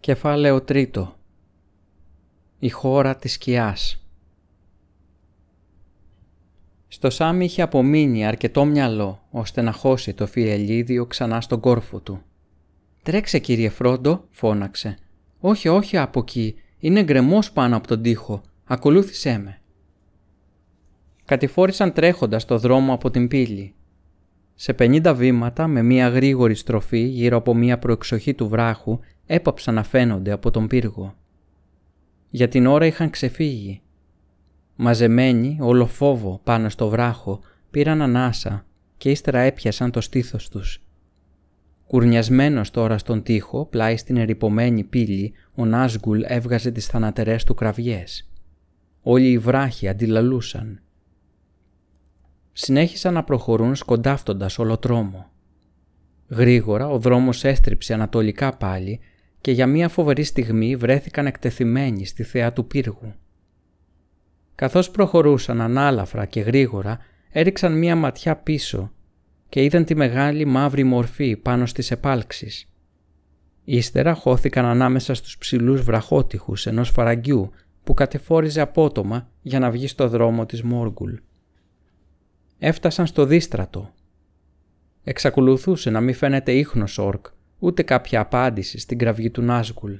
Κεφάλαιο τρίτο Η χώρα της σκιάς Στο Σάμι είχε απομείνει αρκετό μυαλό ώστε να χώσει το φιελίδιο ξανά στον κόρφο του. «Τρέξε κύριε Φρόντο», φώναξε. «Όχι, όχι από εκεί, είναι γκρεμός πάνω από τον τοίχο, ακολούθησέ με». Κατηφόρησαν τρέχοντας το δρόμο από την πύλη. Σε 50 βήματα με μία γρήγορη στροφή γύρω από μία προεξοχή του βράχου έπαψαν να φαίνονται από τον πύργο. Για την ώρα είχαν ξεφύγει. Μαζεμένοι, όλο φόβο πάνω στο βράχο, πήραν ανάσα και ύστερα έπιασαν το στήθος τους. Κουρνιασμένος τώρα στον τοίχο, πλάι στην ερυπωμένη πύλη, ο Νάσγκουλ έβγαζε τις θανατερές του κραυγές. Όλοι οι βράχοι αντιλαλούσαν. Συνέχισαν να προχωρούν σκοντάφτοντας όλο τρόμο. Γρήγορα ο δρόμος έστριψε ανατολικά πάλι και για μία φοβερή στιγμή βρέθηκαν εκτεθειμένοι στη θέα του πύργου. Καθώς προχωρούσαν ανάλαφρα και γρήγορα, έριξαν μία ματιά πίσω και είδαν τη μεγάλη μαύρη μορφή πάνω στις επάλξεις. Ύστερα χώθηκαν ανάμεσα στους ψηλούς βραχότυχους ενός φαραγγιού που κατεφόριζε απότομα για να βγει στο δρόμο της Μόργουλ. Έφτασαν στο δίστρατο. Εξακολουθούσε να μην φαίνεται ίχνος όρκ ούτε κάποια απάντηση στην κραυγή του Νάσγκουλ.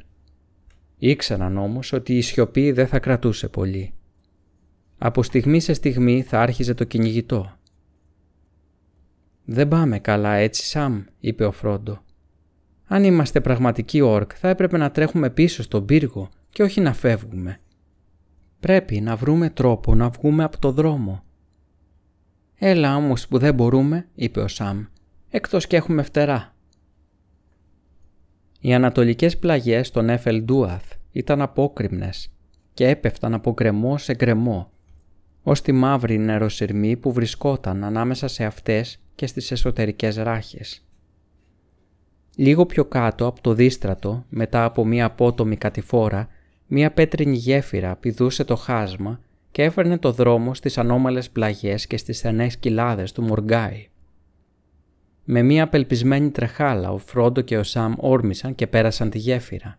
Ήξεραν όμως ότι η σιωπή δεν θα κρατούσε πολύ. Από στιγμή σε στιγμή θα άρχιζε το κυνηγητό. «Δεν πάμε καλά έτσι, Σαμ», είπε ο Φρόντο. «Αν είμαστε πραγματικοί όρκ θα έπρεπε να τρέχουμε πίσω στον πύργο και όχι να φεύγουμε. Πρέπει να βρούμε τρόπο να βγούμε από το δρόμο». «Έλα όμως που δεν μπορούμε», είπε ο Σαμ, «εκτός και έχουμε φτερά». Οι ανατολικές πλαγιές των Έφελ Ντούαθ ήταν απόκριμνες και έπεφταν από γκρεμό σε γκρεμό, ως τη μαύρη νεροσυρμή που βρισκόταν ανάμεσα σε αυτές και στις εσωτερικές ράχες. Λίγο πιο κάτω από το δίστρατο, μετά από μία απότομη κατηφόρα, μία πέτρινη γέφυρα πηδούσε το χάσμα και έφερνε το δρόμο στις ανώμαλες πλαγιές και στις στενές κοιλάδες του Μοργκάι. Με μία απελπισμένη τρεχάλα ο Φρόντο και ο Σαμ όρμησαν και πέρασαν τη γέφυρα.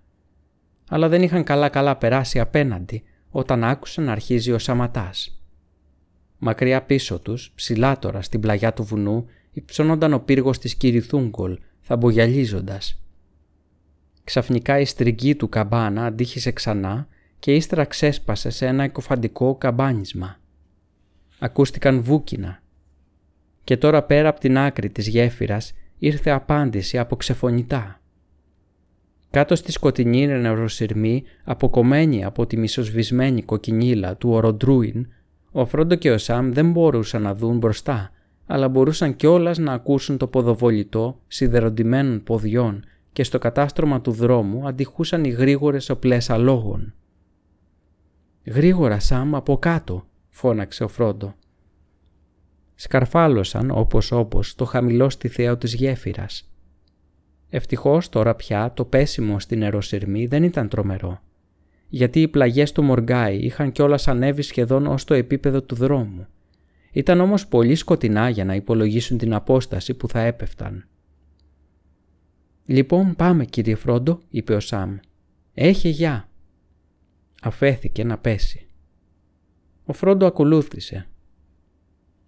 Αλλά δεν είχαν καλά-καλά περάσει απέναντι όταν άκουσαν να αρχίζει ο Σαματάς. Μακριά πίσω τους, ψηλά τώρα στην πλαγιά του βουνού, υψώνονταν ο πύργος της Κυριθούγκολ, θαμπογιαλίζοντας. Ξαφνικά η στριγγή του καμπάνα αντίχησε ξανά και ύστερα ξέσπασε σε ένα εκοφαντικό καμπάνισμα. Ακούστηκαν βούκινα και τώρα πέρα από την άκρη της γέφυρας ήρθε απάντηση από ξεφωνητά. Κάτω στη σκοτεινή νεροσυρμή, αποκομμένη από τη μισοσβησμένη κοκκινίλα του Οροντρούιν, ο Φρόντο και ο Σαμ δεν μπορούσαν να δουν μπροστά, αλλά μπορούσαν κιόλας να ακούσουν το ποδοβολητό σιδεροντημένων ποδιών και στο κατάστρωμα του δρόμου αντιχούσαν οι γρήγορες οπλές αλόγων. «Γρήγορα, Σαμ, από κάτω», φώναξε ο Φρόντο σκαρφάλωσαν όπως όπως το χαμηλό στη θέο της γέφυρας. Ευτυχώς τώρα πια το πέσιμο στην νεροσυρμή δεν ήταν τρομερό, γιατί οι πλαγιές του Μοργκάι είχαν κιόλας ανέβει σχεδόν ως το επίπεδο του δρόμου. Ήταν όμως πολύ σκοτεινά για να υπολογίσουν την απόσταση που θα έπεφταν. «Λοιπόν πάμε κύριε Φρόντο», είπε ο Σαμ. «Έχει γεια». Αφέθηκε να πέσει. Ο Φρόντο ακολούθησε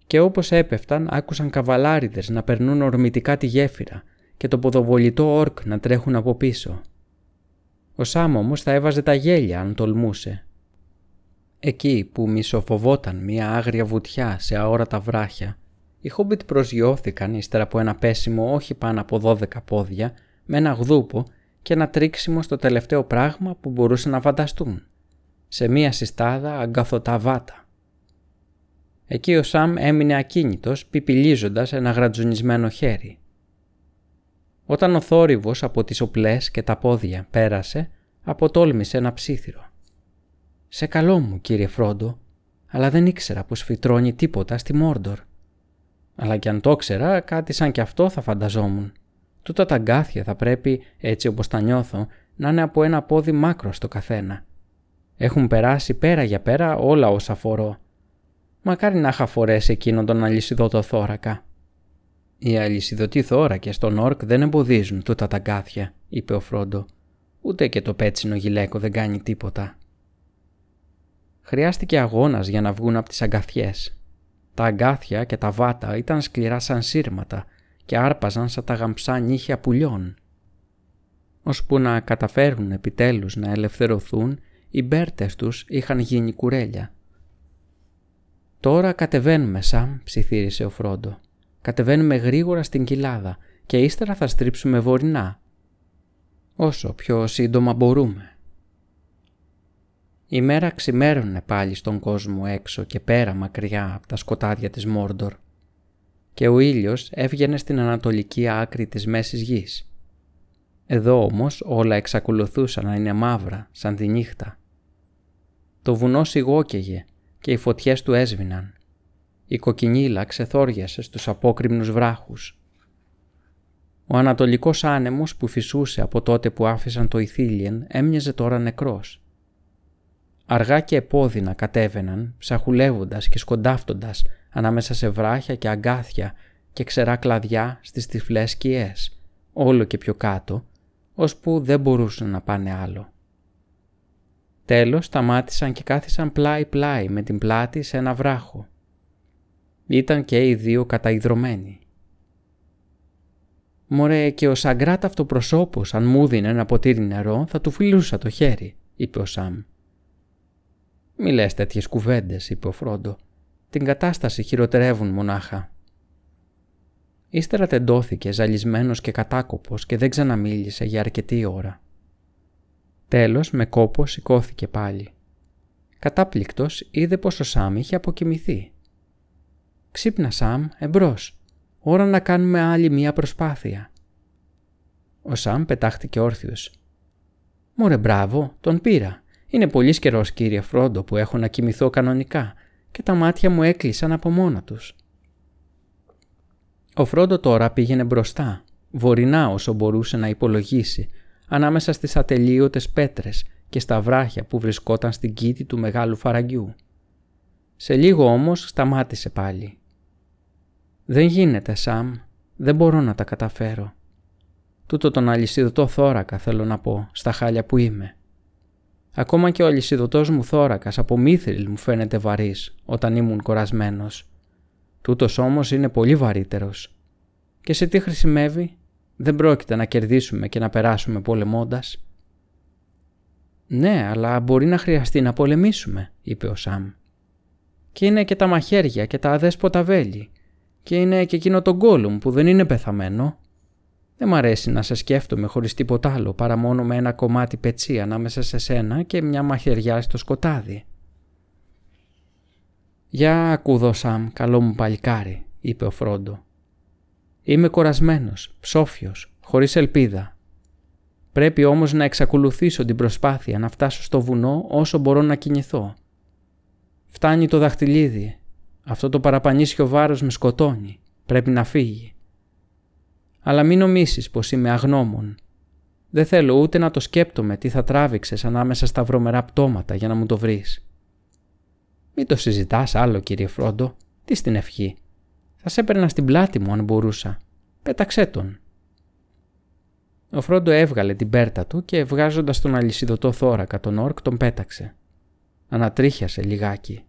και όπως έπεφταν άκουσαν καβαλάριδες να περνούν ορμητικά τη γέφυρα και το ποδοβολητό όρκ να τρέχουν από πίσω. Ο Σάμ όμως θα έβαζε τα γέλια αν τολμούσε. Εκεί που μισοφοβόταν μια άγρια βουτιά σε αόρατα βράχια, οι Χόμπιτ προσγειώθηκαν ύστερα από ένα πέσιμο όχι πάνω από 12 πόδια, με ένα γδούπο και ένα τρίξιμο στο τελευταίο πράγμα που μπορούσαν να φανταστούν. Σε μία συστάδα αγκαθωτά βάτα. Εκεί ο Σαμ έμεινε ακίνητος πιπιλίζοντας ένα γρατζουνισμένο χέρι. Όταν ο θόρυβος από τις οπλές και τα πόδια πέρασε, αποτόλμησε ένα ψήθυρο. «Σε καλό μου, κύριε Φρόντο, αλλά δεν ήξερα πως φυτρώνει τίποτα στη Μόρντορ. Αλλά κι αν το ήξερα, κάτι σαν κι αυτό θα φανταζόμουν. Τούτα τα γκάθια θα πρέπει, έτσι όπως τα νιώθω, να είναι από ένα πόδι μάκρο στο καθένα. Έχουν περάσει πέρα για πέρα όλα όσα φορώ Μακάρι να είχα φορέσει εκείνον τον αλυσιδότο θώρακα. Οι αλυσιδωτοί θώρακες στον Όρκ δεν εμποδίζουν τούτα τα γκάθια, είπε ο Φρόντο. Ούτε και το πέτσινο γυλαίκο δεν κάνει τίποτα. Χρειάστηκε αγώνας για να βγουν από τις αγκαθιές. Τα αγκάθια και τα βάτα ήταν σκληρά σαν σύρματα και άρπαζαν σαν τα γαμψά νύχια πουλιών. Ώσπου να καταφέρουν επιτέλους να ελευθερωθούν, οι μπέρτες τους είχαν γίνει κουρέλια. «Τώρα κατεβαίνουμε, Σαμ», ψιθύρισε ο Φρόντο. «Κατεβαίνουμε γρήγορα στην κοιλάδα και ύστερα θα στρίψουμε βορεινά. Όσο πιο σύντομα μπορούμε». Η μέρα ξημέρωνε πάλι στον κόσμο έξω και πέρα μακριά από τα σκοτάδια της Μόρντορ και ο ήλιος έβγαινε στην ανατολική άκρη της μέσης γης. Εδώ όμως όλα εξακολουθούσαν να είναι μαύρα σαν τη νύχτα. Το βουνό σιγόκαιγε και οι φωτιές του έσβηναν. Η κοκκινίλα ξεθόριασε στους απόκριμνους βράχους. Ο ανατολικός άνεμος που φυσούσε από τότε που άφησαν το Ιθίλιεν έμοιαζε τώρα νεκρός. Αργά και επώδυνα κατέβαιναν, ψαχουλεύοντας και σκοντάφτοντας ανάμεσα σε βράχια και αγκάθια και ξερά κλαδιά στις τυφλές σκιές, όλο και πιο κάτω, ώσπου δεν μπορούσαν να πάνε άλλο. Τέλος σταμάτησαν και κάθισαν πλάι-πλάι με την πλάτη σε ένα βράχο. Ήταν και οι δύο καταϊδρωμένοι. «Μωρέ και ο Σαγκράτ αυτοπροσώπος αν μου δίνει ένα ποτήρι νερό θα του φιλούσα το χέρι», είπε ο Σαμ. «Μη λες τέτοιες κουβέντες», είπε ο Φρόντο. «Την κατάσταση χειροτερεύουν μονάχα». Ύστερα τεντώθηκε ζαλισμένος και κατάκοπος και δεν ξαναμίλησε για αρκετή ώρα. Τέλος με κόπος σηκώθηκε πάλι. Κατάπληκτος είδε πως ο Σάμ είχε αποκοιμηθεί. «Ξύπνα Σάμ, εμπρός. Ώρα να κάνουμε άλλη μία προσπάθεια». Ο Σάμ πετάχτηκε όρθιος. «Μωρέ μπράβο, τον πήρα. Είναι πολύς καιρός κύριε Φρόντο που έχω να κοιμηθώ κανονικά και τα μάτια μου έκλεισαν από μόνα τους». Ο Φρόντο τώρα πήγαινε μπροστά, βορεινά όσο μπορούσε να υπολογίσει ανάμεσα στις ατελείωτες πέτρες και στα βράχια που βρισκόταν στην κήτη του μεγάλου φαραγγιού. Σε λίγο όμως σταμάτησε πάλι. «Δεν γίνεται, Σαμ. Δεν μπορώ να τα καταφέρω. Τούτο τον αλυσιδωτό θώρακα θέλω να πω, στα χάλια που είμαι. Ακόμα και ο αλυσιδωτός μου θώρακας από μύθριλ μου φαίνεται βαρύς όταν ήμουν κορασμένος. Τούτος όμως είναι πολύ βαρύτερος. Και σε τι χρησιμεύει, δεν πρόκειται να κερδίσουμε και να περάσουμε πολεμώντας. «Ναι, αλλά μπορεί να χρειαστεί να πολεμήσουμε», είπε ο Σαμ. «Και είναι και τα μαχαίρια και τα αδέσποτα βέλη. Και είναι και εκείνο το γκόλουμ που δεν είναι πεθαμένο. Δεν μ' αρέσει να σε σκέφτομαι χωρίς τίποτα άλλο παρά μόνο με ένα κομμάτι πετσί ανάμεσα σε σένα και μια μαχαιριά στο σκοτάδι». «Για ακούδω Σαμ, καλό μου παλικάρι», είπε ο Φρόντο. Είμαι κορασμένος, ψόφιος, χωρίς ελπίδα. Πρέπει όμως να εξακολουθήσω την προσπάθεια να φτάσω στο βουνό όσο μπορώ να κινηθώ. Φτάνει το δαχτυλίδι. Αυτό το παραπανίσιο βάρος με σκοτώνει. Πρέπει να φύγει. Αλλά μην νομίσεις πως είμαι αγνώμων. Δεν θέλω ούτε να το σκέπτομαι τι θα τράβηξες ανάμεσα στα βρωμερά πτώματα για να μου το βρεις. Μην το συζητάς άλλο κύριε Φρόντο. Τι στην ευχή. Θα σε έπαιρνα στην πλάτη μου αν μπορούσα. Πέταξέ τον. Ο Φρόντο έβγαλε την πέρτα του και βγάζοντας τον αλυσιδωτό θώρακα τον όρκ τον πέταξε. Ανατρίχιασε λιγάκι.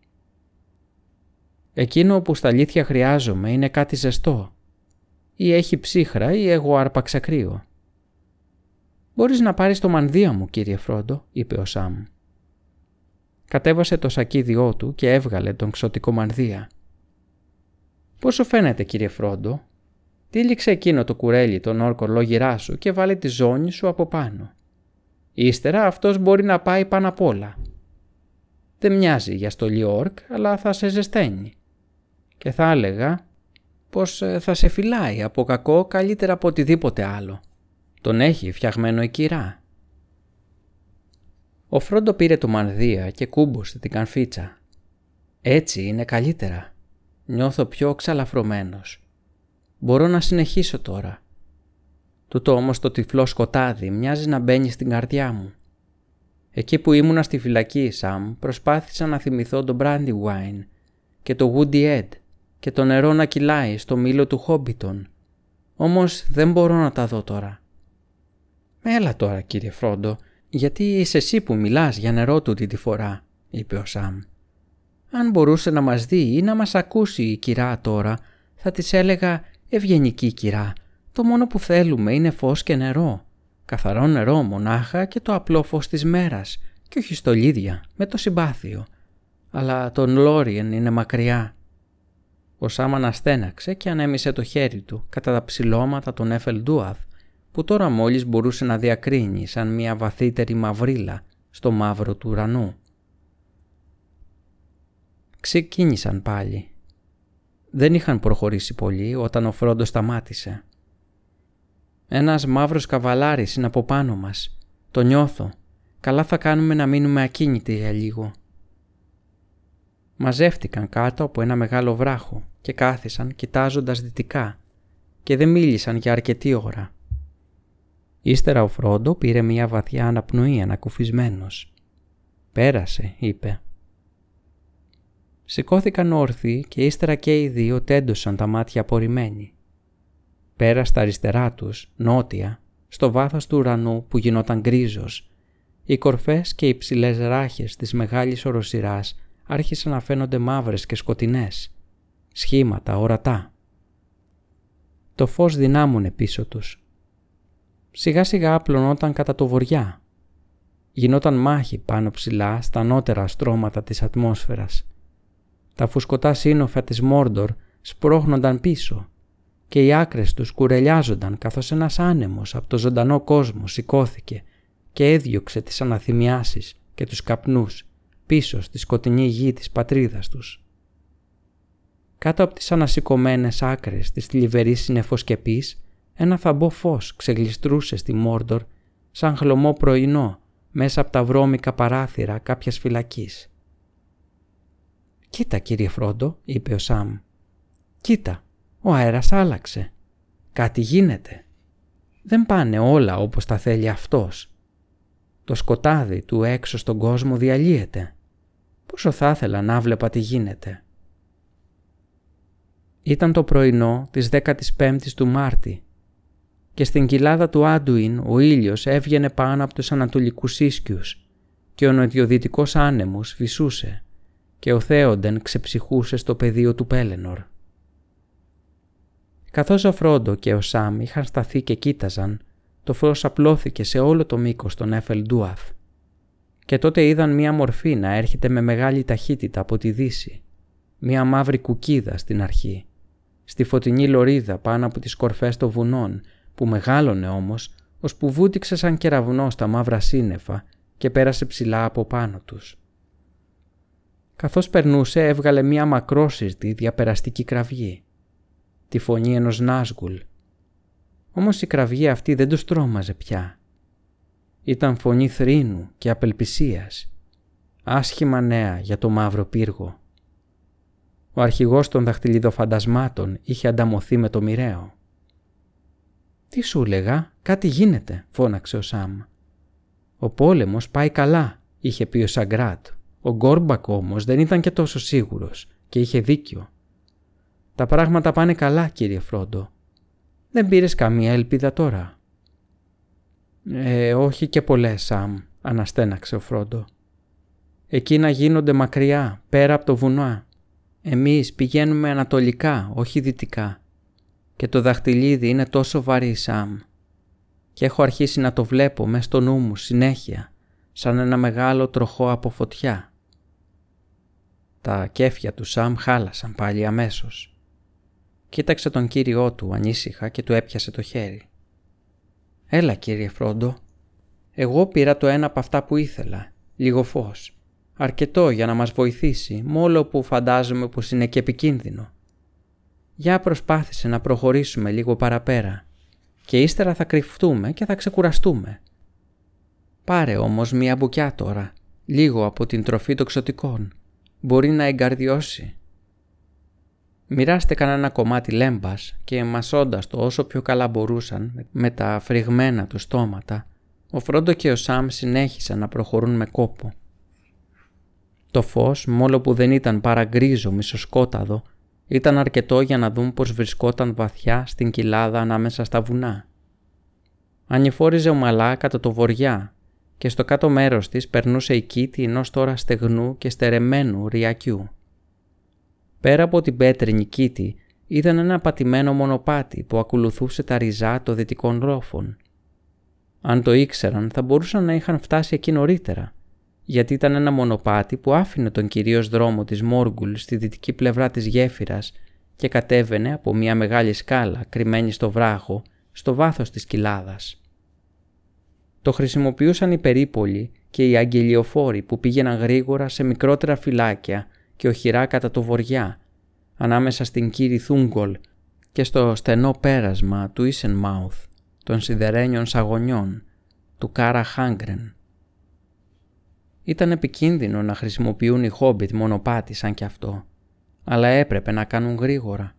Εκείνο που στα αλήθεια χρειάζομαι είναι κάτι ζεστό. Ή έχει ψύχρα ή εγώ άρπαξα κρύο. «Μπορείς να πάρεις το μανδύα μου, κύριε Φρόντο», είπε ο Σάμ. Κατέβασε το σακίδιό του και έβγαλε τον ξωτικό μανδύα. «Πόσο φαίνεται, κύριε Φρόντο», Τύλιξε εκείνο το κουρέλι τον όρκο λόγυρά σου και βάλε τη ζώνη σου από πάνω. Ύστερα αυτός μπορεί να πάει πάνω απ' όλα. Δεν μοιάζει για στολή όρκ, αλλά θα σε ζεσταίνει. Και θα έλεγα πως ε, θα σε φυλάει από κακό καλύτερα από οτιδήποτε άλλο. Τον έχει φτιαγμένο η κυρά. Ο Φρόντο πήρε το μανδύα και κούμπωσε την κανφίτσα. Έτσι είναι καλύτερα. Νιώθω πιο ξαλαφρωμένος. Μπορώ να συνεχίσω τώρα. Τούτο όμως το τυφλό σκοτάδι μοιάζει να μπαίνει στην καρδιά μου. Εκεί που ήμουνα στη φυλακή, Σαμ, προσπάθησα να θυμηθώ το Brandywine και το Woody Ed και το νερό να κυλάει στο μήλο του Χόμπιτον. Όμως δεν μπορώ να τα δω τώρα. «Έλα τώρα κύριε Φρόντο, γιατί είσαι εσύ που μιλάς για νερό τούτη τη φορά», είπε ο Σαμ. «Αν μπορούσε να μας δει ή να μας ακούσει η κυρά τώρα, θα της έλεγα «Ευγενική κυρά, το μόνο που θέλουμε είναι φως και νερό. Καθαρό νερό μονάχα και το απλό φως της μέρας και όχι στολίδια, με το συμπάθειο. Αλλά τον Λόριεν είναι μακριά». Ο Σάμ αναστέναξε και ανέμισε το χέρι του κατά τα ψηλώματα των Εφελντούαθ που τώρα μόλις μπορούσε να διακρίνει σαν μια βαθύτερη μαυρίλα στο μαύρο του ουρανού. Ξεκίνησαν πάλι. Δεν είχαν προχωρήσει πολύ όταν ο Φρόντος σταμάτησε. «Ένας μαύρος καβαλάρης είναι από πάνω μας. Το νιώθω. Καλά θα κάνουμε να μείνουμε ακίνητοι για λίγο». Μαζεύτηκαν κάτω από ένα μεγάλο βράχο και κάθισαν κοιτάζοντας δυτικά και δεν μίλησαν για αρκετή ώρα. Ύστερα ο Φρόντο πήρε μια βαθιά αναπνοή ανακουφισμένος. «Πέρασε», είπε. Σηκώθηκαν όρθιοι και ύστερα και οι δύο τέντωσαν τα μάτια απορριμμένοι. Πέρα στα αριστερά τους, νότια, στο βάθος του ουρανού που γινόταν γκρίζος, οι κορφές και οι ψηλές ράχες της μεγάλης οροσυράς άρχισαν να φαίνονται μαύρες και σκοτεινές, σχήματα ορατά. Το φως δυνάμωνε πίσω τους σιγά σιγά απλωνόταν κατά το βοριά. Γινόταν μάχη πάνω ψηλά στα ανώτερα στρώματα της ατμόσφαιρας. Τα φουσκωτά σύννοφα της Μόρντορ σπρώχνονταν πίσω και οι άκρες τους κουρελιάζονταν καθώς ένας άνεμος από το ζωντανό κόσμο σηκώθηκε και έδιωξε τις αναθυμιάσεις και τους καπνούς πίσω στη σκοτεινή γη της πατρίδας τους. Κάτω από τις ανασηκωμένες άκρες της θλιβερής συνεφοσκεπής ένα θαμπό φως ξεγλιστρούσε στη Μόρντορ σαν χλωμό πρωινό μέσα από τα βρώμικα παράθυρα κάποιας φυλακής. «Κοίτα κύριε Φρόντο», είπε ο Σαμ. «Κοίτα, ο αέρας άλλαξε. Κάτι γίνεται. Δεν πάνε όλα όπως τα θέλει αυτός. Το σκοτάδι του έξω στον κόσμο διαλύεται. Πόσο θα ήθελα να βλέπα τι γίνεται». Ήταν το πρωινό της 15ης του Μάρτη και στην κοιλάδα του Άντουιν ο ήλιος έβγαινε πάνω από τους ανατολικούς ίσκιους και ο νοτιοδυτικός άνεμος φυσούσε και ο Θέοντεν ξεψυχούσε στο πεδίο του Πέλενορ. Καθώς ο Φρόντο και ο Σάμ είχαν σταθεί και κοίταζαν, το φως απλώθηκε σε όλο το μήκος των Έφελ Ντούαθ. Και τότε είδαν μία μορφή να έρχεται με μεγάλη ταχύτητα από τη δύση. Μία μαύρη κουκίδα στην αρχή. Στη φωτεινή λωρίδα πάνω από τις κορφές των βουνών που μεγάλωνε όμως, που βούτυξε σαν κεραυνό στα μαύρα σύννεφα και πέρασε ψηλά από πάνω τους. Καθώς περνούσε έβγαλε μία μακρόσυρτη διαπεραστική κραυγή. Τη φωνή ενός Νάσγουλ. Όμως η κραυγή αυτή δεν τους τρόμαζε πια. Ήταν φωνή θρήνου και απελπισίας. Άσχημα νέα για το μαύρο πύργο. Ο αρχηγός των δαχτυλιδοφαντασμάτων είχε ανταμωθεί με το μοιραίο. «Τι σου έλεγα, κάτι γίνεται», φώναξε ο Σάμ. «Ο πόλεμος πάει καλά», είχε πει ο Σαγκράτ. Ο Γκόρμπακ όμως δεν ήταν και τόσο σίγουρος και είχε δίκιο. «Τα πράγματα πάνε καλά, κύριε Φρόντο. Δεν πήρες καμία ελπίδα τώρα». «Ε, όχι και πολλές, Σάμ», αναστέναξε ο Φρόντο. «Εκείνα γίνονται μακριά, πέρα από το βουνό. Εμείς πηγαίνουμε ανατολικά, όχι δυτικά και το δαχτυλίδι είναι τόσο βαρύ Σαμ και έχω αρχίσει να το βλέπω μέσα στο νου μου συνέχεια σαν ένα μεγάλο τροχό από φωτιά. Τα κέφια του Σαμ χάλασαν πάλι αμέσως. Κοίταξε τον κύριό του ανήσυχα και του έπιασε το χέρι. «Έλα κύριε Φρόντο, εγώ πήρα το ένα από αυτά που ήθελα, λίγο φως. Αρκετό για να μας βοηθήσει, μόλο που φαντάζομαι πως είναι και επικίνδυνο για προσπάθησε να προχωρήσουμε λίγο παραπέρα και ύστερα θα κρυφτούμε και θα ξεκουραστούμε. Πάρε όμως μία μπουκιά τώρα, λίγο από την τροφή των ξωτικών. Μπορεί να εγκαρδιώσει. Μοιράστε κανένα κομμάτι λέμπας και μασώντας το όσο πιο καλά μπορούσαν με τα φρυγμένα του στόματα, ο Φρόντο και ο Σάμ συνέχισαν να προχωρούν με κόπο. Το φως, μόλο που δεν ήταν παρά γκρίζο μισοσκόταδο, ήταν αρκετό για να δουν πως βρισκόταν βαθιά στην κοιλάδα ανάμεσα στα βουνά. ανηφόριζε ομαλά κατά το βοριά και στο κάτω μέρος της περνούσε η κήτη ενός τώρα στεγνού και στερεμένου ριακιού. Πέρα από την πέτρινη κήτη ήταν ένα πατημένο μονοπάτι που ακολουθούσε τα ριζά των δυτικών ρόφων. Αν το ήξεραν θα μπορούσαν να είχαν φτάσει εκεί νωρίτερα, γιατί ήταν ένα μονοπάτι που άφηνε τον κυρίως δρόμο της Μόργουλ στη δυτική πλευρά της γέφυρας και κατέβαινε από μια μεγάλη σκάλα κρυμμένη στο βράχο στο βάθος της κοιλάδας. Το χρησιμοποιούσαν οι περίπολοι και οι αγγελιοφόροι που πήγαιναν γρήγορα σε μικρότερα φυλάκια και οχυρά κατά το βοριά, ανάμεσα στην κύρι Θούγκολ και στο στενό πέρασμα του Ίσενμάουθ, των σιδερένιων σαγωνιών, του Κάρα Χάγκρεν. Ήταν επικίνδυνο να χρησιμοποιούν οι Χόμπιτ μονοπάτι σαν κι αυτό, αλλά έπρεπε να κάνουν γρήγορα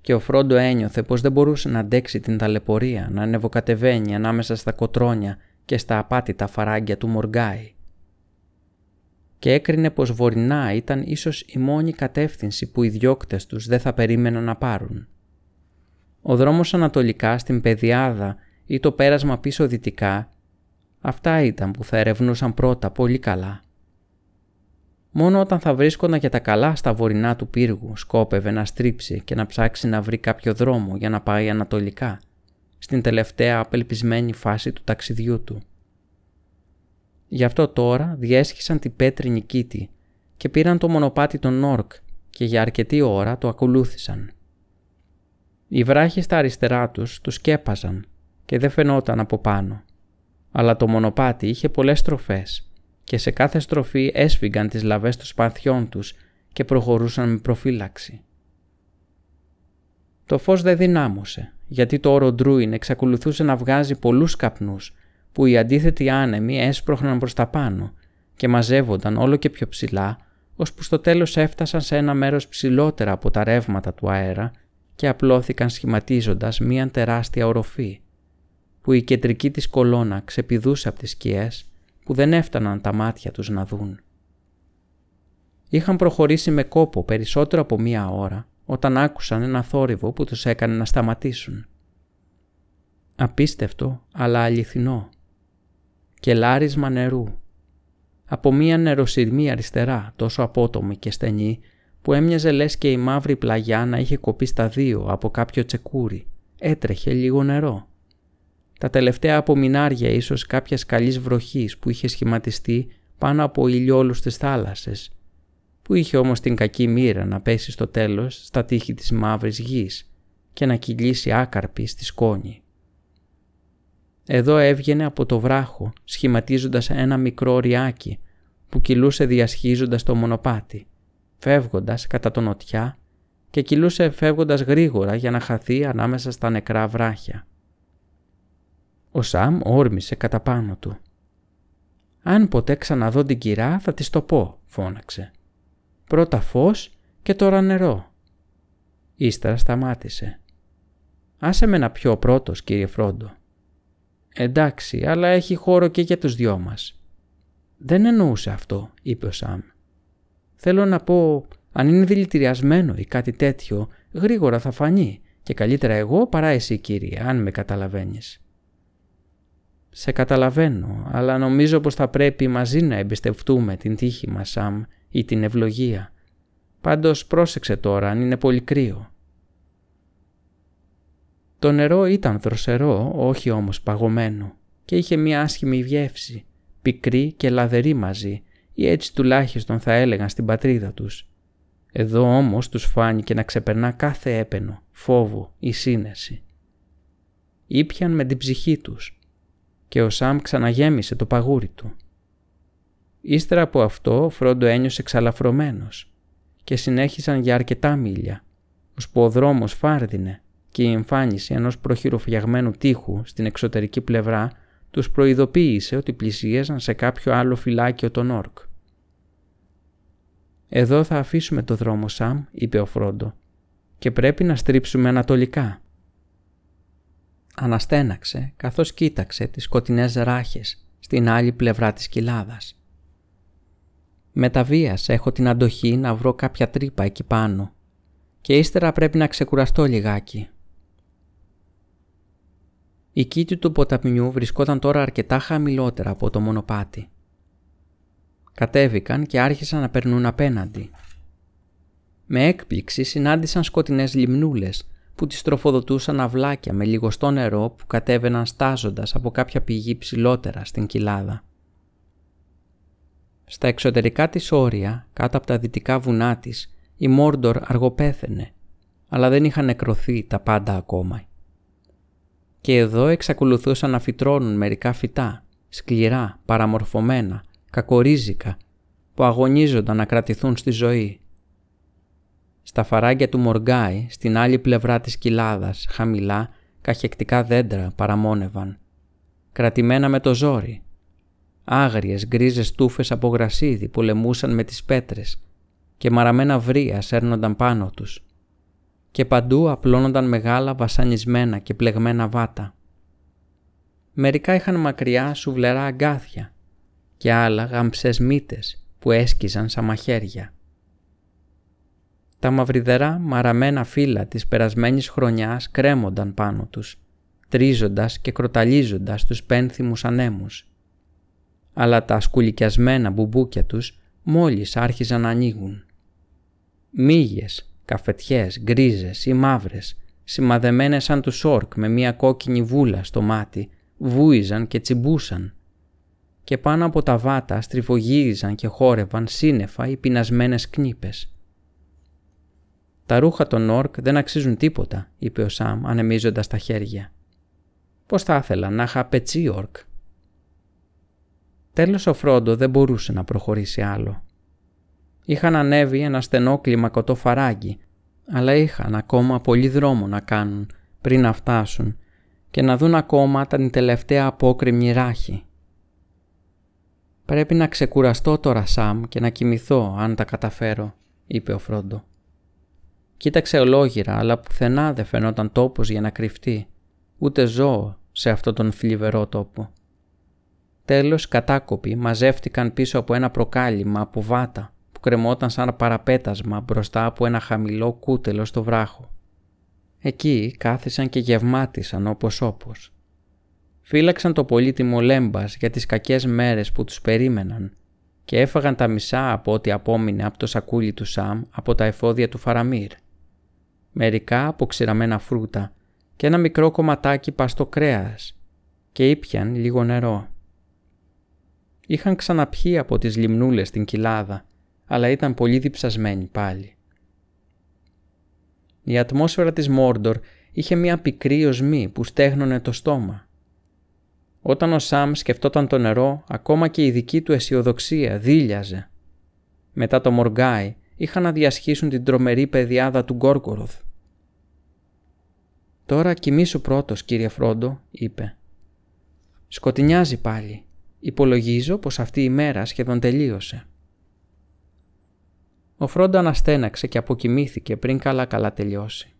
και ο Φρόντο ένιωθε πως δεν μπορούσε να αντέξει την ταλαιπωρία να ανεβοκατεβαίνει ανάμεσα στα κοτρόνια και στα απάτητα φαράγγια του Μοργκάι. Και έκρινε πως βορεινά ήταν ίσως η μόνη κατεύθυνση που οι διώκτες τους δεν θα περίμεναν να πάρουν. Ο δρόμος ανατολικά στην Πεδιάδα ή το πέρασμα πίσω δυτικά, αυτά ήταν που θα ερευνούσαν πρώτα πολύ καλά. Μόνο όταν θα βρίσκονταν και τα καλά στα βορεινά του πύργου σκόπευε να στρίψει και να ψάξει να βρει κάποιο δρόμο για να πάει ανατολικά, στην τελευταία απελπισμένη φάση του ταξιδιού του. Γι' αυτό τώρα διέσχισαν την πέτρινη κήτη και πήραν το μονοπάτι των Νόρκ και για αρκετή ώρα το ακολούθησαν. Οι βράχοι στα αριστερά τους τους σκέπαζαν και δεν φαινόταν από πάνω, αλλά το μονοπάτι είχε πολλές στροφές και σε κάθε στροφή έσφυγαν τις λαβές των σπαθιών τους και προχωρούσαν με προφύλαξη. Το φως δεν δυνάμωσε, γιατί το όρο Ντρούιν εξακολουθούσε να βγάζει πολλούς καπνούς που οι αντίθετοι άνεμοι έσπροχναν προς τα πάνω και μαζεύονταν όλο και πιο ψηλά, ώσπου στο τέλος έφτασαν σε ένα μέρος ψηλότερα από τα ρεύματα του αέρα και απλώθηκαν σχηματίζοντας μία τεράστια οροφή, που η κεντρική της κολόνα ξεπηδούσε από τις σκιές που δεν έφταναν τα μάτια τους να δουν. Είχαν προχωρήσει με κόπο περισσότερο από μία ώρα όταν άκουσαν ένα θόρυβο που τους έκανε να σταματήσουν. Απίστευτο αλλά αληθινό. Και λάρισμα νερού. Από μία νεροσυρμή αριστερά τόσο απότομη και στενή που έμοιαζε λες και η μαύρη πλαγιά να είχε κοπεί στα δύο από κάποιο τσεκούρι. Έτρεχε λίγο νερό τα τελευταία απομεινάρια ίσως κάποιας καλής βροχής που είχε σχηματιστεί πάνω από ηλιόλους της θάλασσες, που είχε όμως την κακή μοίρα να πέσει στο τέλος στα τείχη της μαύρης γης και να κυλήσει άκαρπη στη σκόνη. Εδώ έβγαινε από το βράχο σχηματίζοντας ένα μικρό ριάκι που κυλούσε διασχίζοντας το μονοπάτι, φεύγοντας κατά τον νοτιά και κυλούσε φεύγοντας γρήγορα για να χαθεί ανάμεσα στα νεκρά βράχια. Ο Σαμ όρμησε κατά πάνω του. «Αν ποτέ ξαναδώ την κυρά θα της το πω», φώναξε. «Πρώτα φως και τώρα νερό». Ύστερα σταμάτησε. «Άσε με να πιω πρώτος, κύριε Φρόντο». «Εντάξει, αλλά έχει χώρο και για τους δυο μας». «Δεν εννοούσε αυτό», είπε ο Σαμ. «Θέλω να πω, αν είναι δηλητηριασμένο ή κάτι τέτοιο, γρήγορα θα φανεί και καλύτερα εγώ παρά εσύ κύριε, αν με καταλαβαίνεις». Σε καταλαβαίνω, αλλά νομίζω πως θα πρέπει μαζί να εμπιστευτούμε την τύχη μας, Σαμ, ή την ευλογία. Πάντως πρόσεξε τώρα αν είναι πολύ κρύο. Το νερό ήταν δροσερό, όχι όμως παγωμένο και είχε μια άσχημη γεύση, πικρή και λαδερή μαζί ή έτσι τουλάχιστον θα έλεγαν στην πατρίδα τους. Εδώ όμως τους φάνηκε να ξεπερνά κάθε έπαινο, φόβο ή σύνεση. Ήπιαν με την ψυχή τους και ο Σαμ ξαναγέμισε το παγούρι του. Ύστερα από αυτό ο Φρόντο ένιωσε εξαλαφρωμένος και συνέχισαν για αρκετά μίλια, ώσπου ο δρόμος φάρδινε και η εμφάνιση ενός προχειροφιαγμένου τείχου στην εξωτερική πλευρά τους προειδοποίησε ότι πλησίαζαν σε κάποιο άλλο φυλάκιο των Όρκ. «Εδώ θα αφήσουμε το δρόμο, Σαμ», είπε ο Φρόντο, «και πρέπει να στρίψουμε ανατολικά αναστέναξε καθώς κοίταξε τις σκοτεινές ράχες στην άλλη πλευρά της κοιλάδας. Με τα βίας έχω την αντοχή να βρω κάποια τρύπα εκεί πάνω και ύστερα πρέπει να ξεκουραστώ λιγάκι. Η κήτη του ποταμιού βρισκόταν τώρα αρκετά χαμηλότερα από το μονοπάτι. Κατέβηκαν και άρχισαν να περνούν απέναντι. Με έκπληξη συνάντησαν σκοτεινές λιμνούλες που τις τροφοδοτούσαν αυλάκια με λιγοστό νερό που κατέβαιναν στάζοντας από κάποια πηγή ψηλότερα στην κοιλάδα. Στα εξωτερικά της όρια, κάτω από τα δυτικά βουνά της, η Μόρντορ αργοπέθαινε, αλλά δεν είχαν νεκρωθεί τα πάντα ακόμα. Και εδώ εξακολουθούσαν να φυτρώνουν μερικά φυτά, σκληρά, παραμορφωμένα, κακορίζικα, που αγωνίζονταν να κρατηθούν στη ζωή. Στα φαράγγια του Μοργκάι, στην άλλη πλευρά της κοιλάδας, χαμηλά, καχεκτικά δέντρα παραμόνευαν. Κρατημένα με το ζόρι. Άγριες γκρίζες τούφες από γρασίδι πολεμούσαν με τις πέτρες και μαραμένα βρία σέρνονταν πάνω τους. Και παντού απλώνονταν μεγάλα βασανισμένα και πλεγμένα βάτα. Μερικά είχαν μακριά σουβλερά αγκάθια και άλλα γαμψές μύτες που έσκυζαν σαν μαχαίρια. Τα μαυριδερά μαραμένα φύλλα της περασμένης χρονιάς κρέμονταν πάνω τους, τρίζοντας και κροταλίζοντας τους πένθυμους ανέμους. Αλλά τα σκουλικιασμένα μπουμπούκια τους μόλις άρχιζαν να ανοίγουν. Μύγες, καφετιές, γκρίζες ή μαύρες, σημαδεμένες σαν τους Όρκ με μία κόκκινη βούλα στο μάτι, βούιζαν και τσιμπούσαν. Και πάνω από τα βάτα στριφογύριζαν και χόρευαν σύννεφα οι πεινασμένες σκνίπες. «Τα ρούχα των Όρκ δεν αξίζουν τίποτα», είπε ο Σαμ ανεμίζοντας τα χέρια. «Πώς θα ήθελα να είχα πετσί Όρκ». Τέλος ο Φρόντο δεν μπορούσε να προχωρήσει άλλο. Είχαν ανέβει ένα στενό κλιμακωτό φαράγγι, αλλά είχαν ακόμα πολύ δρόμο να κάνουν πριν να φτάσουν και να δουν ακόμα την τελευταία απόκρημη ράχη. «Πρέπει να ξεκουραστώ τώρα, Σαμ, και να κοιμηθώ, αν τα καταφέρω», είπε ο Φρόντο. Κοίταξε ολόγυρα, αλλά πουθενά δεν φαινόταν τόπος για να κρυφτεί, ούτε ζώο σε αυτόν τον θλιβερό τόπο. Τέλος κατάκοποι μαζεύτηκαν πίσω από ένα προκάλυμα από βάτα που κρεμόταν σαν παραπέτασμα μπροστά από ένα χαμηλό κούτελο στο βράχο. Εκεί κάθισαν και γευμάτισαν όπως όπως. Φύλαξαν το πολύτιμο λέμπας για τις κακές μέρες που τους περίμεναν και έφαγαν τα μισά από ό,τι απόμεινε από το σακούλι του Σαμ από τα εφόδια του Φαραμύρ μερικά αποξηραμένα φρούτα και ένα μικρό κομματάκι παστό κρέας και ήπιαν λίγο νερό. Είχαν ξαναπιεί από τις λιμνούλες στην κοιλάδα, αλλά ήταν πολύ διψασμένοι πάλι. Η ατμόσφαιρα της Μόρντορ είχε μια πικρή οσμή που στέχνωνε το στόμα. Όταν ο Σαμ σκεφτόταν το νερό, ακόμα και η δική του αισιοδοξία δίλιαζε. Μετά το Μοργκάι είχαν να διασχίσουν την τρομερή παιδιάδα του Γκόρκοροθ. «Τώρα κοιμήσου πρώτος, κύριε Φρόντο», είπε. «Σκοτεινιάζει πάλι. Υπολογίζω πως αυτή η μέρα σχεδόν τελείωσε». Ο Φρόντο αναστέναξε και αποκοιμήθηκε πριν καλά-καλά τελειώσει.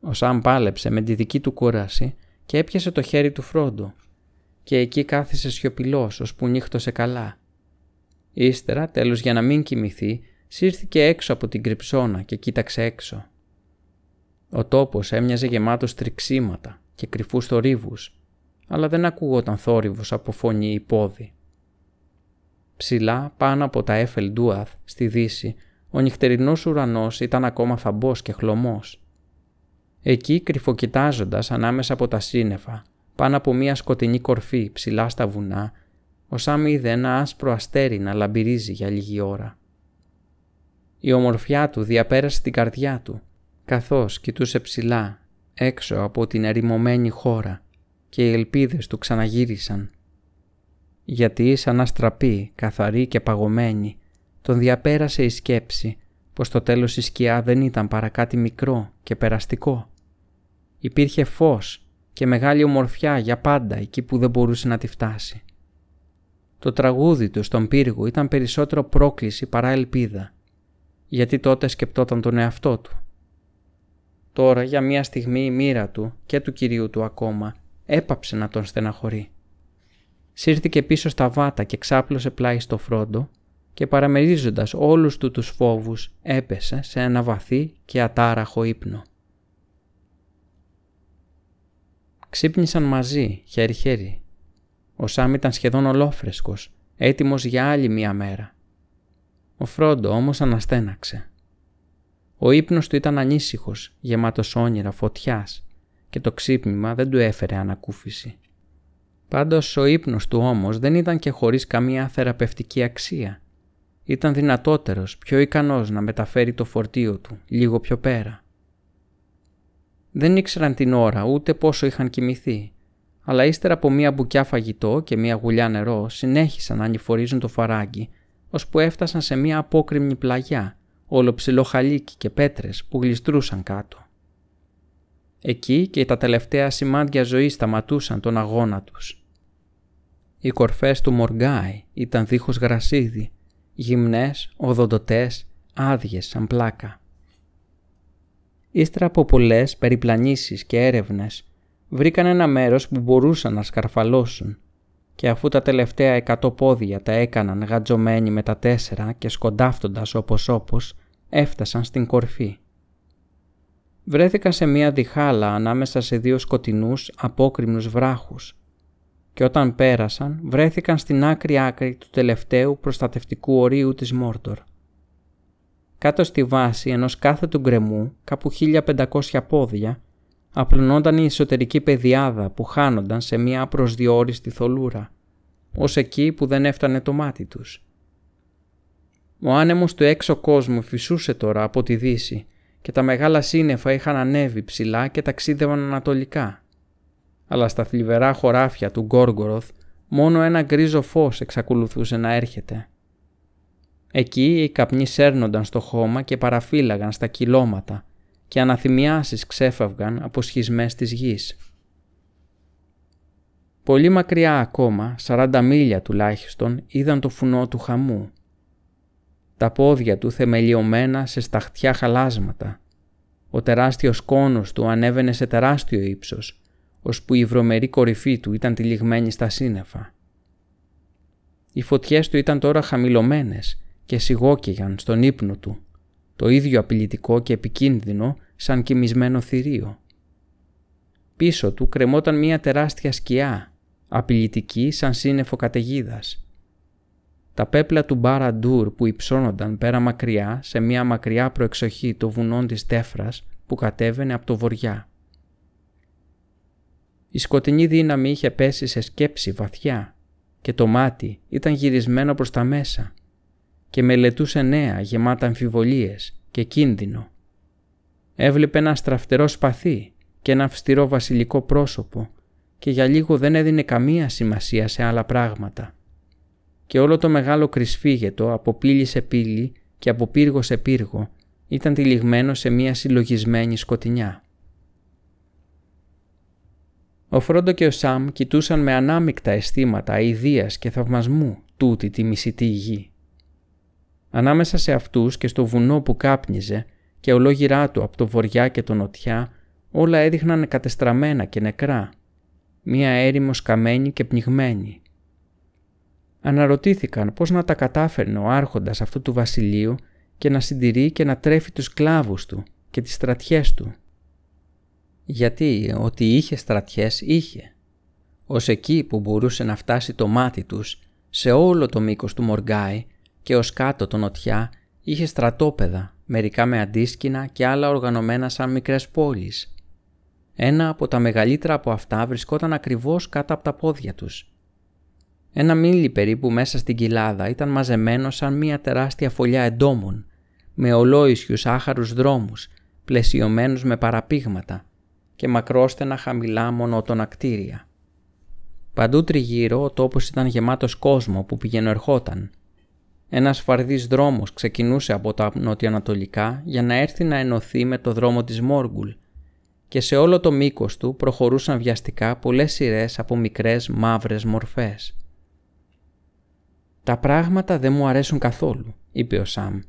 Ο Σαμ πάλεψε με τη δική του κούραση και έπιασε το χέρι του Φρόντο και εκεί κάθισε σιωπηλός ώσπου νύχτωσε καλά. Ύστερα, τέλος για να μην κοιμηθεί, σύρθηκε έξω από την κρυψώνα και κοίταξε έξω. Ο τόπος έμοιαζε γεμάτος τριξίματα και κρυφούς θορύβους, αλλά δεν ακούγονταν θόρυβος από φωνή ή πόδι. Ψηλά πάνω από τα Έφελ Ντούαθ στη δύση, ο νυχτερινός ουρανός ήταν ακόμα θαμπός και χλωμός. Εκεί κρυφοκοιτάζοντας ανάμεσα από τα σύννεφα, πάνω από μια σκοτεινή κορφή ψηλά στα βουνά, ο Σάμ είδε ένα άσπρο αστέρι να λαμπυρίζει για λίγη ώρα. Η ομορφιά του διαπέρασε την καρδιά του καθώς κοιτούσε ψηλά έξω από την ερημωμένη χώρα και οι ελπίδες του ξαναγύρισαν. Γιατί σαν αστραπή, καθαρή και παγωμένη, τον διαπέρασε η σκέψη πως το τέλος η σκιά δεν ήταν παρά κάτι μικρό και περαστικό. Υπήρχε φως και μεγάλη ομορφιά για πάντα εκεί που δεν μπορούσε να τη φτάσει. Το τραγούδι του στον πύργο ήταν περισσότερο πρόκληση παρά ελπίδα, γιατί τότε σκεπτόταν τον εαυτό του Τώρα για μία στιγμή η μοίρα του και του κυρίου του ακόμα έπαψε να τον στεναχωρεί. Σύρθηκε πίσω στα βάτα και ξάπλωσε πλάι στο φρόντο και παραμερίζοντας όλους του τους φόβους έπεσε σε ένα βαθύ και ατάραχο ύπνο. Ξύπνησαν μαζί, χέρι-χέρι. Ο Σάμ ήταν σχεδόν ολόφρεσκος, έτοιμος για άλλη μία μέρα. Ο Φρόντο όμως αναστέναξε. Ο ύπνος του ήταν ανήσυχος, γεμάτος όνειρα φωτιάς και το ξύπνημα δεν του έφερε ανακούφιση. Πάντως ο ύπνος του όμως δεν ήταν και χωρίς καμία θεραπευτική αξία. Ήταν δυνατότερος, πιο ικανός να μεταφέρει το φορτίο του λίγο πιο πέρα. Δεν ήξεραν την ώρα ούτε πόσο είχαν κοιμηθεί, αλλά ύστερα από μία μπουκιά φαγητό και μία γουλιά νερό συνέχισαν να ανηφορίζουν το φαράγγι, ώσπου έφτασαν σε μία απόκρημνη πλαγιά, όλο ψηλό χαλίκι και πέτρες που γλιστρούσαν κάτω. Εκεί και τα τελευταία σημάδια ζωής σταματούσαν τον αγώνα τους. Οι κορφές του Μοργκάι ήταν δίχως γρασίδι, γυμνές, οδοντοτές, άδειες σαν πλάκα. Ύστερα από πολλές περιπλανήσεις και έρευνες, βρήκαν ένα μέρος που μπορούσαν να σκαρφαλώσουν και αφού τα τελευταία εκατό πόδια τα έκαναν γατζωμένοι με τα τέσσερα και σκοντάφτοντας όπως όπως, έφτασαν στην κορφή. Βρέθηκαν σε μία διχάλα ανάμεσα σε δύο σκοτεινούς απόκριμνους βράχους και όταν πέρασαν βρέθηκαν στην άκρη άκρη του τελευταίου προστατευτικού ορίου της Μόρτορ. Κάτω στη βάση ενός κάθετου γκρεμού, κάπου 1500 πόδια, απλωνόταν η εσωτερική πεδιάδα που χάνονταν σε μια προσδιορίστη θολούρα, ως εκεί που δεν έφτανε το μάτι τους. Ο άνεμος του έξω κόσμου φυσούσε τώρα από τη δύση και τα μεγάλα σύννεφα είχαν ανέβει ψηλά και ταξίδευαν ανατολικά. Αλλά στα θλιβερά χωράφια του Γκόργοροθ μόνο ένα γκρίζο φως εξακολουθούσε να έρχεται. Εκεί οι καπνοί σέρνονταν στο χώμα και παραφύλαγαν στα κυλώματα και αναθυμιάσεις ξέφαυγαν από σχισμές της γης. Πολύ μακριά ακόμα, 40 μίλια τουλάχιστον, είδαν το φουνό του χαμού. Τα πόδια του θεμελιωμένα σε σταχτιά χαλάσματα. Ο τεράστιος κόνος του ανέβαινε σε τεράστιο ύψος, ώσπου η βρωμερή κορυφή του ήταν τυλιγμένη στα σύννεφα. Οι φωτιές του ήταν τώρα χαμηλωμένες και σιγόκαιγαν στον ύπνο του το ίδιο απειλητικό και επικίνδυνο σαν κοιμισμένο θηρίο. Πίσω του κρεμόταν μια τεράστια σκιά, απειλητική σαν σύννεφο καταιγίδας. Τα πέπλα του Μπαραντούρ που υψώνονταν πέρα μακριά σε μια μακριά προεξοχή το βουνών της Τέφρας που κατέβαινε από το βοριά. Η σκοτεινή δύναμη είχε πέσει σε σκέψη βαθιά και το μάτι ήταν γυρισμένο προς τα μέσα και μελετούσε νέα γεμάτα αμφιβολίες και κίνδυνο. Έβλεπε ένα στραφτερό σπαθί και ένα αυστηρό βασιλικό πρόσωπο και για λίγο δεν έδινε καμία σημασία σε άλλα πράγματα. Και όλο το μεγάλο κρυσφύγετο από πύλη σε πύλη και από πύργο σε πύργο ήταν τυλιγμένο σε μια συλλογισμένη σκοτεινιά. Ο Φρόντο και ο Σαμ κοιτούσαν με ανάμεικτα αισθήματα αηδίας και θαυμασμού τούτη τη μισητή γη. Ανάμεσα σε αυτούς και στο βουνό που κάπνιζε και ολόγυρά του από το βοριά και το νοτιά όλα έδειχναν κατεστραμμένα και νεκρά, μία έρημος καμένη και πνιγμένη. Αναρωτήθηκαν πώς να τα κατάφερνε ο άρχοντας αυτού του βασιλείου και να συντηρεί και να τρέφει τους κλάβους του και τις στρατιές του. Γιατί ότι είχε στρατιές είχε. Ως εκεί που μπορούσε να φτάσει το μάτι τους σε όλο το μήκος του Μοργκάι και ως κάτω το νοτιά είχε στρατόπεδα, μερικά με αντίσκηνα και άλλα οργανωμένα σαν μικρές πόλεις. Ένα από τα μεγαλύτερα από αυτά βρισκόταν ακριβώς κάτω από τα πόδια τους. Ένα μίλι περίπου μέσα στην κοιλάδα ήταν μαζεμένο σαν μια τεράστια φωλιά εντόμων, με ολόισιους άχαρους δρόμους, πλαισιωμένους με παραπήγματα και μακρόστενα χαμηλά μονότονα κτίρια. Παντού τριγύρω ο τόπος ήταν γεμάτος κόσμο που πηγαινοερχόταν ένας φαρδής δρόμος ξεκινούσε από τα νοτιοανατολικά για να έρθει να ενωθεί με το δρόμο της Μόργουλ και σε όλο το μήκος του προχωρούσαν βιαστικά πολλές σειρές από μικρές μαύρες μορφές. «Τα πράγματα δεν μου αρέσουν καθόλου», είπε ο Σαμ.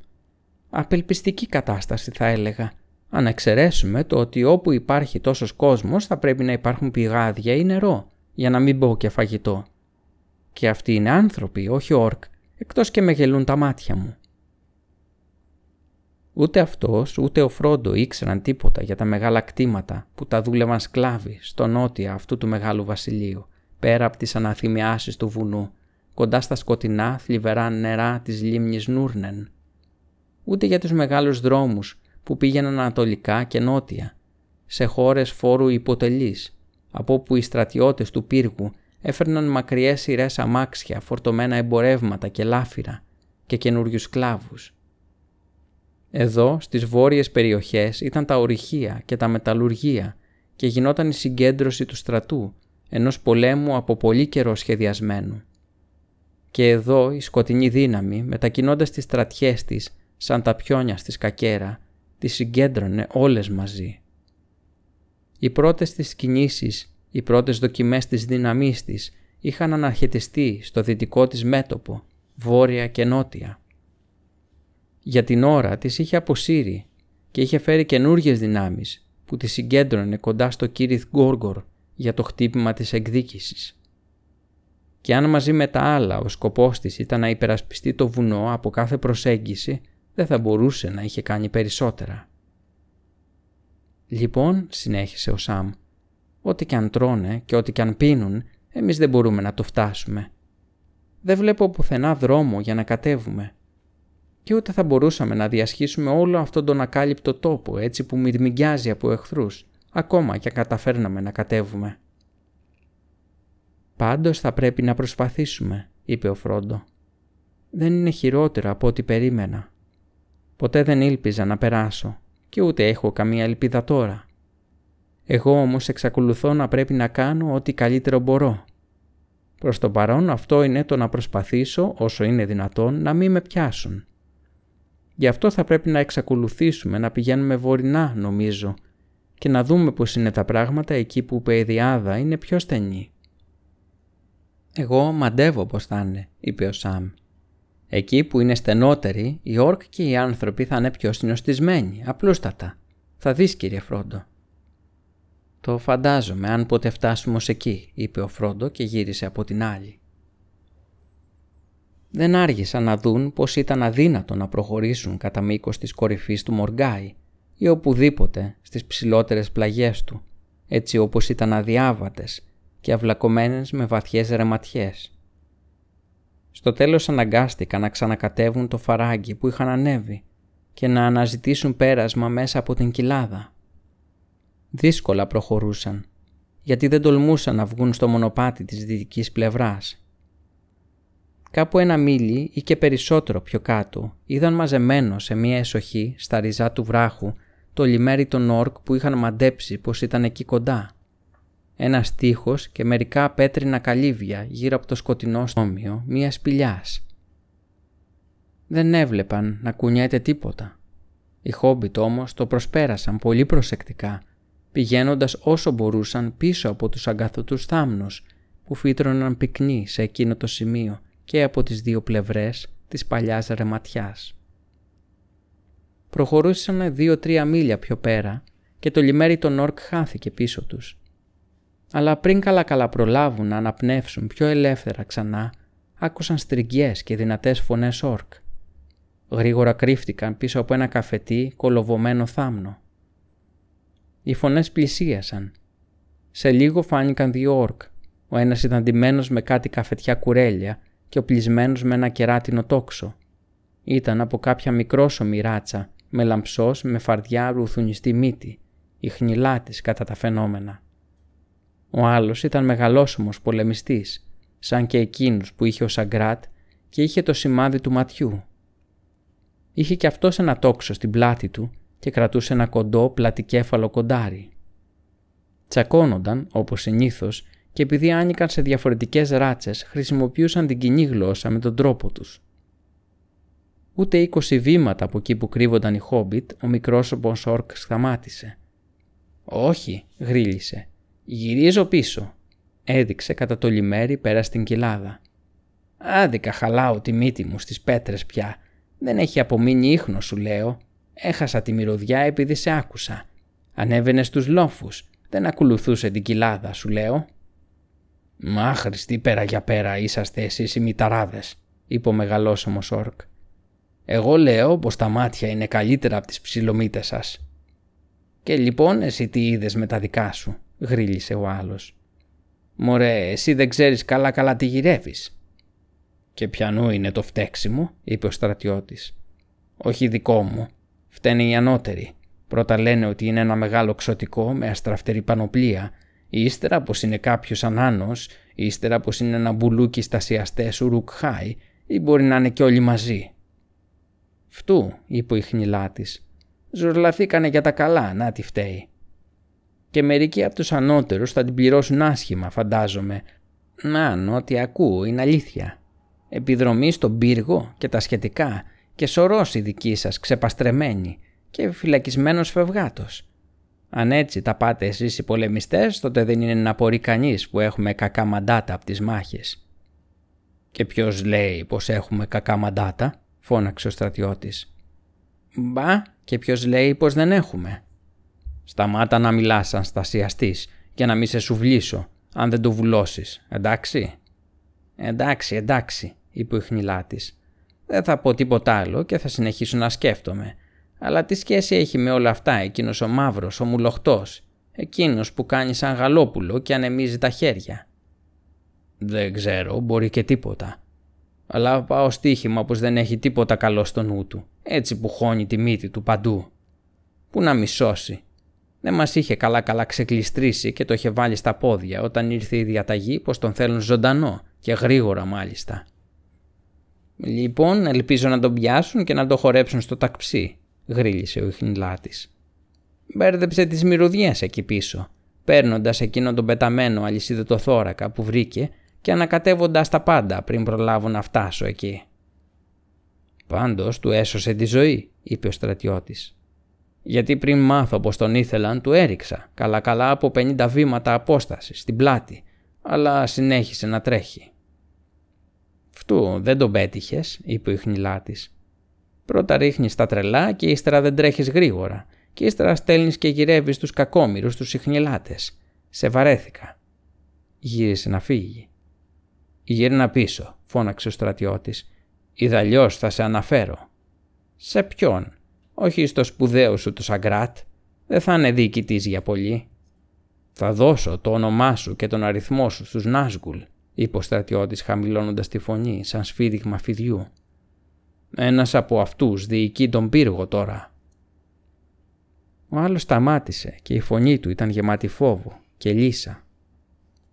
«Απελπιστική κατάσταση θα έλεγα, αν εξαιρέσουμε το ότι όπου υπάρχει τόσος κόσμος θα πρέπει να υπάρχουν πηγάδια ή νερό, για να μην πω και φαγητό. Και αυτοί είναι άνθρωποι, όχι όρκ, εκτός και με γελούν τα μάτια μου. Ούτε αυτός ούτε ο Φρόντο ήξεραν τίποτα για τα μεγάλα κτήματα που τα δούλευαν σκλάβοι στο νότια αυτού του μεγάλου βασιλείου, πέρα από τις αναθυμιάσεις του βουνού, κοντά στα σκοτεινά θλιβερά νερά της λίμνης Νούρνεν. Ούτε για τους μεγάλους δρόμους που πήγαιναν ανατολικά και νότια, σε χώρες φόρου υποτελής, από όπου οι στρατιώτες του πύργου έφερναν μακριές σειρές αμάξια, φορτωμένα εμπορεύματα και λάφυρα και καινούριους σκλάβους. Εδώ, στις βόρειες περιοχές, ήταν τα ορυχεία και τα μεταλλουργία και γινόταν η συγκέντρωση του στρατού, ενός πολέμου από πολύ καιρό σχεδιασμένου. Και εδώ η σκοτεινή δύναμη, μετακινώντας τις στρατιές της, σαν τα πιόνια στη σκακέρα, τις συγκέντρωνε όλες μαζί. Οι πρώτες της κινήσεις, οι πρώτες δοκιμές της δύναμής της είχαν αναρχετιστεί στο δυτικό της μέτωπο, βόρεια και νότια. Για την ώρα της είχε αποσύρει και είχε φέρει καινούργιες δυνάμεις που τη συγκέντρωνε κοντά στο Κύριθ Γκόργορ για το χτύπημα της εκδίκησης. Και αν μαζί με τα άλλα ο σκοπός της ήταν να υπερασπιστεί το βουνό από κάθε προσέγγιση, δεν θα μπορούσε να είχε κάνει περισσότερα. Λοιπόν, συνέχισε ο Σαμ, ό,τι και αν τρώνε και ό,τι και αν πίνουν, εμείς δεν μπορούμε να το φτάσουμε. Δεν βλέπω πουθενά δρόμο για να κατέβουμε. Και ούτε θα μπορούσαμε να διασχίσουμε όλο αυτόν τον ακάλυπτο τόπο έτσι που μυρμηγκιάζει από εχθρούς, ακόμα και αν καταφέρναμε να κατέβουμε. «Πάντως θα πρέπει να προσπαθήσουμε», είπε ο Φρόντο. «Δεν είναι χειρότερο από ό,τι περίμενα. Ποτέ δεν ήλπιζα να περάσω και ούτε έχω καμία ελπίδα τώρα. Εγώ όμως εξακολουθώ να πρέπει να κάνω ό,τι καλύτερο μπορώ. Προς το παρόν αυτό είναι το να προσπαθήσω όσο είναι δυνατόν να μην με πιάσουν. Γι' αυτό θα πρέπει να εξακολουθήσουμε να πηγαίνουμε βορεινά νομίζω και να δούμε πώς είναι τα πράγματα εκεί που η παιδιάδα είναι πιο στενή. «Εγώ μαντεύω πώς θα είναι», είπε ο Σαμ. Εκεί που είναι στενότεροι, οι όρκ και οι άνθρωποι θα είναι πιο συνοστισμένοι, απλούστατα. Θα δεις κύριε Φρόντο. Το φαντάζομαι αν ποτέ φτάσουμε ως εκεί, είπε ο Φρόντο και γύρισε από την άλλη. Δεν άργησαν να δουν πως ήταν αδύνατο να προχωρήσουν κατά μήκος της κορυφής του Μοργκάι ή οπουδήποτε στις ψηλότερες πλαγιές του, έτσι όπως ήταν αδιάβατες και αυλακωμένες με βαθιές ρεματιές. Στο τέλος αναγκάστηκαν να ξανακατεύουν το φαράγγι που είχαν ανέβει και να αναζητήσουν πέρασμα μέσα από την κοιλάδα. Δύσκολα προχωρούσαν, γιατί δεν τολμούσαν να βγουν στο μονοπάτι της δυτικής πλευράς. Κάπου ένα μίλι ή και περισσότερο πιο κάτω είδαν μαζεμένος σε μία εσοχή στα ριζά του βράχου το λιμέρι των όρκ που είχαν μαντέψει πως ήταν εκεί κοντά ένα τείχος και μερικά πέτρινα καλύβια γύρω από το σκοτεινό στόμιο μία σπηλιάς. Δεν έβλεπαν να κουνιέται τίποτα. Οι Χόμπιτ όμως το προσπέρασαν πολύ προσεκτικά, πηγαίνοντας όσο μπορούσαν πίσω από τους αγκαθωτούς θάμνους που φύτρωναν πυκνοί σε εκείνο το σημείο και από τις δύο πλευρές της παλιάς ρεματιάς. Προχωρούσαν δύο-τρία μίλια πιο πέρα και το λιμέρι των Όρκ χάθηκε πίσω τους αλλά πριν καλά καλά προλάβουν να αναπνεύσουν πιο ελεύθερα ξανά, άκουσαν στριγγιές και δυνατές φωνές όρκ. Γρήγορα κρύφτηκαν πίσω από ένα καφετί κολοβωμένο θάμνο. Οι φωνές πλησίασαν. Σε λίγο φάνηκαν δύο όρκ. Ο ένας ήταν ντυμένος με κάτι καφετιά κουρέλια και οπλισμένος με ένα κεράτινο τόξο. Ήταν από κάποια μικρόσωμη ράτσα, με λαμψός με φαρδιά ρουθουνιστή μύτη, η χνηλά της κατά τα φαινόμενα. Ο άλλος ήταν μεγαλόσωμος πολεμιστής, σαν και εκείνους που είχε ο Σαγκράτ και είχε το σημάδι του ματιού. Είχε και αυτός ένα τόξο στην πλάτη του και κρατούσε ένα κοντό πλατικέφαλο κοντάρι. Τσακώνονταν, όπως συνήθως, και επειδή άνοικαν σε διαφορετικές ράτσες, χρησιμοποιούσαν την κοινή γλώσσα με τον τρόπο τους. Ούτε είκοσι βήματα από εκεί που κρύβονταν οι Χόμπιτ, ο μικρός Όρκ σταμάτησε. «Όχι», γρίλησε, Γυρίζω πίσω. Έδειξε κατά το λιμέρι πέρα στην κοιλάδα. Άδικα χαλάω τη μύτη μου στις πέτρες πια. Δεν έχει απομείνει ίχνος σου λέω. Έχασα τη μυρωδιά επειδή σε άκουσα. Ανέβαινε στους λόφους. Δεν ακολουθούσε την κοιλάδα σου λέω. «Μα Χριστί πέρα για πέρα είσαστε εσείς οι μηταράδες», είπε ο μεγαλόσωμος όρκ. Εγώ λέω πως τα μάτια είναι καλύτερα από τις ψιλομύτες σας. Και λοιπόν εσύ τι είδες με τα δικά σου, γρίλησε ο άλλος. Μωρέ, εσύ δεν ξέρεις καλά καλά τι γυρεύεις. Και πιανού είναι το φταίξιμο, είπε ο στρατιώτης. Όχι δικό μου, φταίνε οι ανώτεροι. Πρώτα λένε ότι είναι ένα μεγάλο ξωτικό με αστραφτερή πανοπλία, ύστερα πως είναι κάποιος ανάνος, ύστερα πως είναι ένα μπουλούκι στασιαστές ουρουκχάι ή μπορεί να είναι και όλοι μαζί. Φτού, είπε η χνηλά τη. Ζουρλαθήκανε για τα καλά, να τη φταίει. Και μερικοί από τους ανώτερους θα την πληρώσουν άσχημα, φαντάζομαι. Να, ό,τι ακούω είναι αλήθεια. Επιδρομή στον πύργο και τα σχετικά και σωρός η δική σας ξεπαστρεμένη και φυλακισμένος φευγάτος. Αν έτσι τα πάτε εσείς οι πολεμιστές, τότε δεν είναι να απορεί κανείς που έχουμε κακά μαντάτα από τις μάχες. «Και ποιος λέει πως έχουμε κακά μαντάτα» φώναξε ο στρατιώτης. «Μπα, και ποιος λέει πως δεν έχουμε». «Σταμάτα να μιλάς σαν στασιαστής και να μη σε σουβλήσω, αν δεν το βουλώσεις, εντάξει» «Εντάξει, εντάξει», είπε ο χνηλάτης. «Δεν θα πω τίποτα άλλο και θα συνεχίσω να σκέφτομαι. Αλλά τι σχέση έχει με όλα αυτά εκείνος ο μαύρος, ο μουλοχτός, εκείνος που κάνει σαν γαλόπουλο και ανεμίζει τα χέρια». «Δεν ξέρω, μπορεί και τίποτα», αλλά πάω στοίχημα πως δεν έχει τίποτα καλό στο νου του, έτσι που χώνει τη μύτη του παντού. Πού να μισώσει. Δεν μας είχε καλά καλά ξεκλειστρήσει και το είχε βάλει στα πόδια όταν ήρθε η διαταγή πως τον θέλουν ζωντανό και γρήγορα μάλιστα. Λοιπόν, ελπίζω να τον πιάσουν και να το χορέψουν στο ταξί, γρίλησε ο Ιχνηλάτης. Μπέρδεψε τις μυρωδιές εκεί πίσω, παίρνοντας εκείνο τον πεταμένο αλυσίδωτο θώρακα που βρήκε και ανακατεύοντας τα πάντα πριν προλάβω να φτάσω εκεί. Πάντως του έσωσε τη ζωή, είπε ο στρατιώτης. Γιατί πριν μάθω πως τον ήθελαν του έριξα καλά καλά από 50 βήματα απόστασης στην πλάτη, αλλά συνέχισε να τρέχει. «Φτού δεν τον πέτυχες, είπε ο ιχνηλάτης. «Πρώτα ρίχνεις τα τρελά και ύστερα δεν τρέχεις γρήγορα και ύστερα στέλνεις και γυρεύεις τους κακόμοιρους τους ιχνηλάτες. Σε βαρέθηκα». Γύρισε να φύγει. «Γύρνα πίσω», φώναξε ο στρατιώτης. «Ιδαλλιώς θα σε αναφέρω». «Σε ποιον» όχι στο σπουδαίο σου το Σαγκράτ, δεν θα είναι διοικητής για πολύ. Θα δώσω το όνομά σου και τον αριθμό σου στους Νάσγκουλ, είπε ο στρατιώτης χαμηλώνοντας τη φωνή σαν σφύριγμα φιδιού. Ένας από αυτούς διοικεί τον πύργο τώρα. Ο άλλος σταμάτησε και η φωνή του ήταν γεμάτη φόβο και λύσα.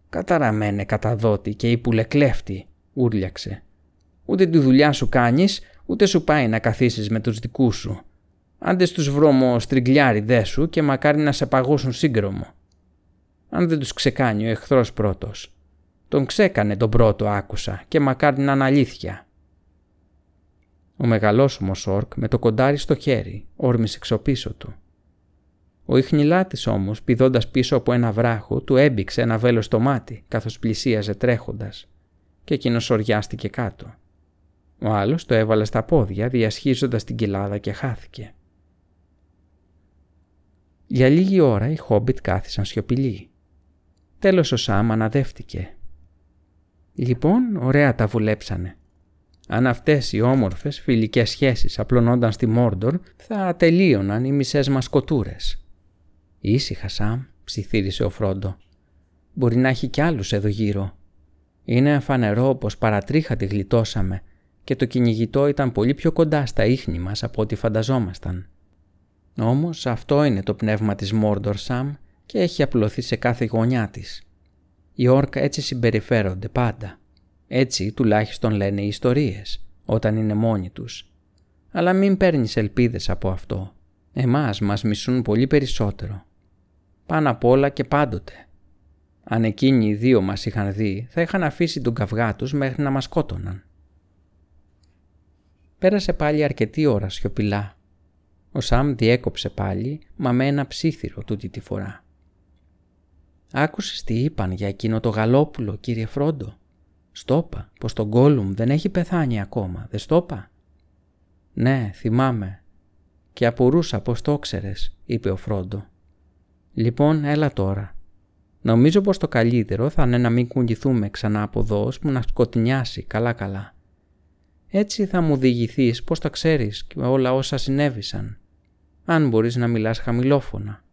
«Καταραμένε καταδότη και υπουλεκλέφτη», ούρλιαξε. «Ούτε τη δουλειά σου κάνεις, ούτε σου πάει να καθίσεις με τους δικούς σου. Άντε στους βρώμο στριγκλιάριδέ σου και μακάρι να σε παγώσουν σύγκρομο. Αν δεν τους ξεκάνει ο εχθρός πρώτος. Τον ξέκανε τον πρώτο άκουσα και μακάρι να είναι αλήθεια. Ο μεγαλόσωμος όρκ με το κοντάρι στο χέρι όρμησε εξωπίσω του. Ο ιχνηλάτης όμως πηδώντας πίσω από ένα βράχο του έμπηξε ένα βέλος στο μάτι καθώς πλησίαζε τρέχοντας και εκείνος οριάστηκε κάτω. Ο άλλος το έβαλε στα πόδια διασχίζοντας την κοιλάδα και χάθηκε. Για λίγη ώρα οι Χόμπιτ κάθισαν σιωπηλοί. Τέλος ο Σάμ αναδεύτηκε. Λοιπόν, ωραία τα βουλέψανε. Αν αυτές οι όμορφες φιλικές σχέσεις απλωνόνταν στη Μόρντορ, θα τελείωναν οι μισές μας κοτούρες. Ήσυχα, Σάμ, ψιθύρισε ο Φρόντο. Μπορεί να έχει κι άλλους εδώ γύρω. Είναι φανερό πως παρατρίχα τη γλιτώσαμε και το κυνηγητό ήταν πολύ πιο κοντά στα ίχνη μας από ό,τι φανταζόμασταν. Όμως αυτό είναι το πνεύμα της Μόρντορ Σαμ και έχει απλωθεί σε κάθε γωνιά της. Οι όρκα έτσι συμπεριφέρονται πάντα. Έτσι τουλάχιστον λένε οι ιστορίες, όταν είναι μόνοι τους. Αλλά μην παίρνεις ελπίδες από αυτό. Εμάς μας μισούν πολύ περισσότερο. Πάνω απ' όλα και πάντοτε. Αν εκείνοι οι δύο μας είχαν δει, θα είχαν αφήσει τον καυγά τους μέχρι να μας σκότωναν. Πέρασε πάλι αρκετή ώρα σιωπηλά ο Σαμ διέκοψε πάλι, μα με ένα ψήθυρο τούτη τη φορά. «Άκουσες τι είπαν για εκείνο το γαλόπουλο, κύριε Φρόντο; Στόπα, πως τον Γκόλουμ δεν έχει πεθάνει ακόμα, δεν στόπα». «Ναι, θυμάμαι. Και απορούσα πως το ξέρες», είπε ο Φρόντο. «Λοιπόν, έλα τώρα. Νομίζω πως το καλύτερο θα είναι να μην κουνηθούμε ξανά από εδώ, ώσπου να σκοτεινιάσει καλά-καλά. Έτσι θα μου διηγηθείς πώς τα ξέρεις και όλα όσα συνέβησαν. Αν μπορείς να μιλάς χαμηλόφωνα.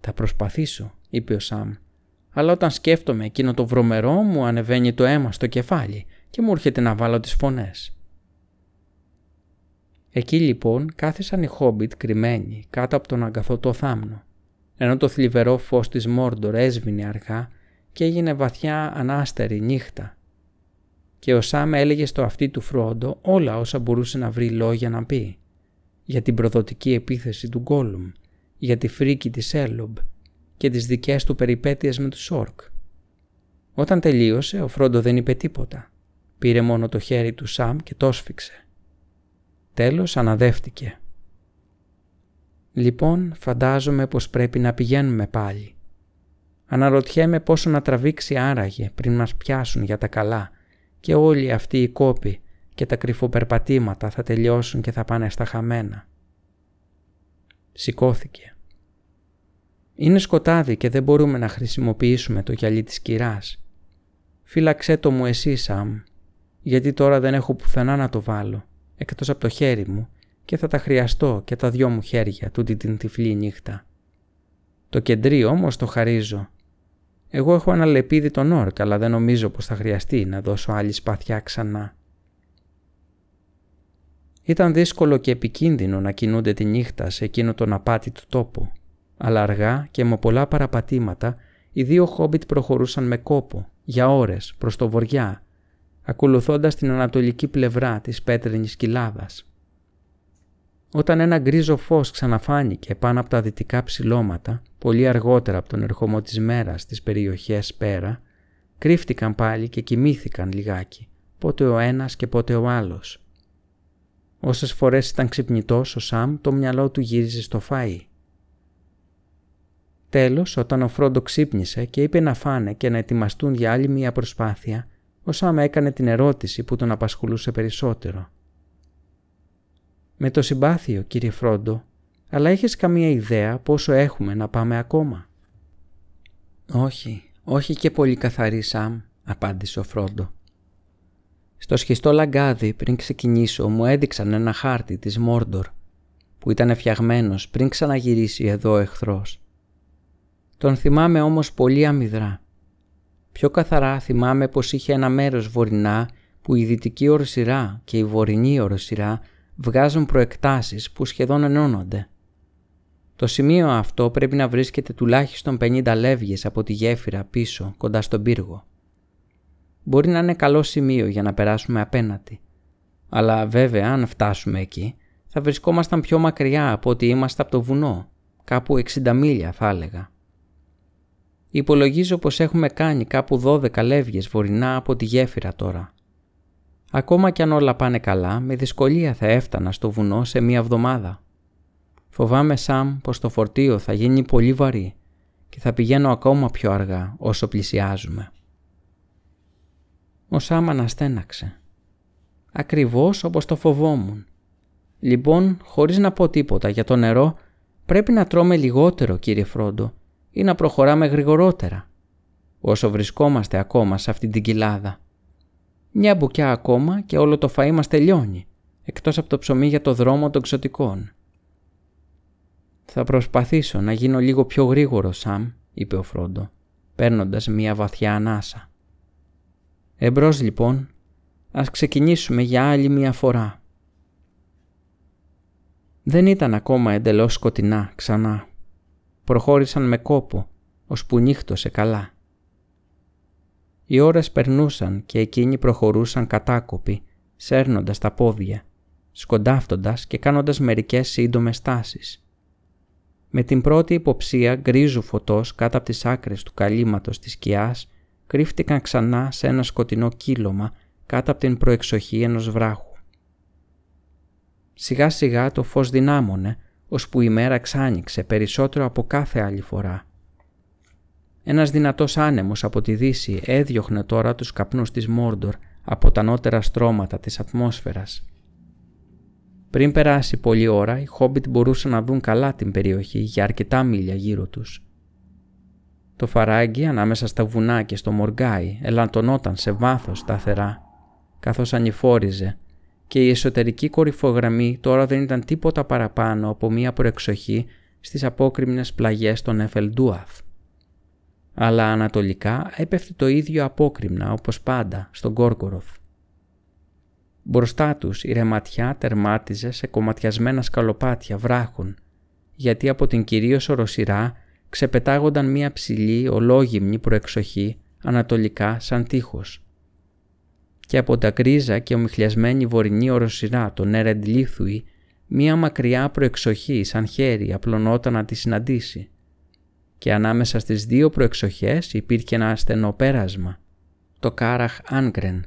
«Θα προσπαθήσω», είπε ο Σαμ. «Αλλά όταν σκέφτομαι εκείνο το βρωμερό μου ανεβαίνει το αίμα στο κεφάλι και μου έρχεται να βάλω τις φωνές». Εκεί λοιπόν κάθισαν οι Χόμπιτ κρυμμένοι κάτω από τον αγκαθότο θάμνο, ενώ το θλιβερό φως της Μόρντορ έσβηνε αργά και έγινε βαθιά ανάστερη νύχτα. Και ο Σάμ έλεγε στο αυτί του Φρόντο όλα όσα μπορούσε να βρει λόγια να πει. Για την προδοτική επίθεση του Γκόλουμ, για τη φρίκη της Έλομπ και τις δικές του περιπέτειες με τους Όρκ. Όταν τελείωσε, ο Φρόντο δεν είπε τίποτα. Πήρε μόνο το χέρι του Σάμ και το σφίξε. Τέλος αναδεύτηκε. Λοιπόν, φαντάζομαι πως πρέπει να πηγαίνουμε πάλι. Αναρωτιέμαι πόσο να τραβήξει άραγε πριν μας πιάσουν για τα καλά και όλοι αυτοί οι κόποι και τα κρυφοπερπατήματα θα τελειώσουν και θα πάνε στα χαμένα. Σηκώθηκε. Είναι σκοτάδι και δεν μπορούμε να χρησιμοποιήσουμε το γυαλί της κυράς. Φύλαξέ το μου εσύ, Σαμ, γιατί τώρα δεν έχω πουθενά να το βάλω, εκτός από το χέρι μου και θα τα χρειαστώ και τα δυο μου χέρια τούτη την τυφλή νύχτα. Το κεντρί όμως το χαρίζω. Εγώ έχω ένα λεπίδι τον όρκ, αλλά δεν νομίζω πως θα χρειαστεί να δώσω άλλη σπαθιά ξανά. Ήταν δύσκολο και επικίνδυνο να κινούνται τη νύχτα σε εκείνο τον απάτητο τόπο, αλλά αργά και με πολλά παραπατήματα οι δύο χόμπιτ προχωρούσαν με κόπο, για ώρες, προς το βοριά, ακολουθώντας την ανατολική πλευρά της πέτρινης κοιλάδας. Όταν ένα γκρίζο φως ξαναφάνηκε πάνω από τα δυτικά ψηλώματα, πολύ αργότερα από τον ερχομό της μέρας στις περιοχές πέρα, κρύφτηκαν πάλι και κοιμήθηκαν λιγάκι, πότε ο ένας και πότε ο άλλος. Όσες φορές ήταν ξυπνητός ο Σαμ, το μυαλό του γύριζε στο φαΐ. Τέλος, όταν ο Φρόντο ξύπνησε και είπε να φάνε και να ετοιμαστούν για άλλη μία προσπάθεια, ο Σαμ έκανε την ερώτηση που τον απασχολούσε περισσότερο. «Με το συμπάθειο, κύριε Φρόντο, αλλά έχεις καμία ιδέα πόσο έχουμε να πάμε ακόμα». «Όχι, όχι και πολύ καθαρή, Σαμ», απάντησε ο Φρόντο. Στο σχιστό λαγκάδι πριν ξεκινήσω μου έδειξαν ένα χάρτη της Μόρντορ που ήταν φτιαγμένος πριν ξαναγυρίσει εδώ ο εχθρός. Τον θυμάμαι όμως πολύ αμυδρά. Πιο καθαρά θυμάμαι πως είχε ένα μέρος βορεινά που η δυτική οροσυρά και η βορεινή οροσυρά βγάζουν προεκτάσεις που σχεδόν ενώνονται. Το σημείο αυτό πρέπει να βρίσκεται τουλάχιστον 50 λεύγες από τη γέφυρα πίσω κοντά στον πύργο μπορεί να είναι καλό σημείο για να περάσουμε απέναντι. Αλλά βέβαια αν φτάσουμε εκεί θα βρισκόμασταν πιο μακριά από ότι είμαστε από το βουνό, κάπου 60 μίλια θα έλεγα. Υπολογίζω πως έχουμε κάνει κάπου 12 λεύγες βορεινά από τη γέφυρα τώρα. Ακόμα κι αν όλα πάνε καλά, με δυσκολία θα έφτανα στο βουνό σε μία εβδομάδα. Φοβάμαι Σαμ πως το φορτίο θα γίνει πολύ βαρύ και θα πηγαίνω ακόμα πιο αργά όσο πλησιάζουμε. Ο Σάμ αναστέναξε. Ακριβώς όπως το φοβόμουν. Λοιπόν, χωρίς να πω τίποτα για το νερό, πρέπει να τρώμε λιγότερο, κύριε Φρόντο, ή να προχωράμε γρηγορότερα, όσο βρισκόμαστε ακόμα σε αυτή την κοιλάδα. Μια μπουκιά ακόμα και όλο το φαΐ μας τελειώνει, εκτός από το ψωμί για το δρόμο των ξωτικών. «Θα προσπαθήσω να γίνω λίγο πιο γρήγορος, Σαμ», είπε ο Φρόντο, παίρνοντας μια βαθιά ανάσα. Εμπρός λοιπόν, ας ξεκινήσουμε για άλλη μια φορά. Δεν ήταν ακόμα εντελώς σκοτεινά ξανά. Προχώρησαν με κόπο, που νύχτωσε καλά. Οι ώρες περνούσαν και εκείνοι προχωρούσαν κατάκοποι, σέρνοντας τα πόδια, σκοντάφτοντας και κάνοντας μερικές σύντομες τάσεις. Με την πρώτη υποψία γκρίζου φωτός κάτω από τις άκρες του καλύματος της σκιάς κρύφτηκαν ξανά σε ένα σκοτεινό κύλωμα κάτω από την προεξοχή ενός βράχου. Σιγά σιγά το φως δυνάμωνε, ώσπου η μέρα ξάνοιξε περισσότερο από κάθε άλλη φορά. Ένας δυνατός άνεμος από τη δύση έδιωχνε τώρα τους καπνούς της Μόρντορ από τα νότερα στρώματα της ατμόσφαιρας. Πριν περάσει πολλή ώρα, οι Χόμπιτ μπορούσαν να δουν καλά την περιοχή για αρκετά μίλια γύρω τους. Το φαράγγι ανάμεσα στα βουνά και στο μοργκάι ελαντωνόταν σε βάθος σταθερά καθώς ανηφόριζε και η εσωτερική κορυφογραμμή τώρα δεν ήταν τίποτα παραπάνω από μία προεξοχή στις απόκριμνες πλαγιές των Εφελντούαθ. Αλλά ανατολικά έπεφτε το ίδιο απόκριμνα όπως πάντα στον Κόρκοροθ. Μπροστά τους η ρεματιά τερμάτιζε σε κομματιασμένα σκαλοπάτια βράχων γιατί από την κυρίως οροσυρά ξεπετάγονταν μία ψηλή ολόγυμνη προεξοχή ανατολικά σαν τείχος. Και από τα γκρίζα και ομιχλιασμένη βορεινή οροσυρά των Ερεντλίθουη μία μακριά προεξοχή σαν χέρι απλωνόταν να τη συναντήσει. Και ανάμεσα στις δύο προεξοχές υπήρχε ένα στενό πέρασμα, το Κάραχ Άγκρεν,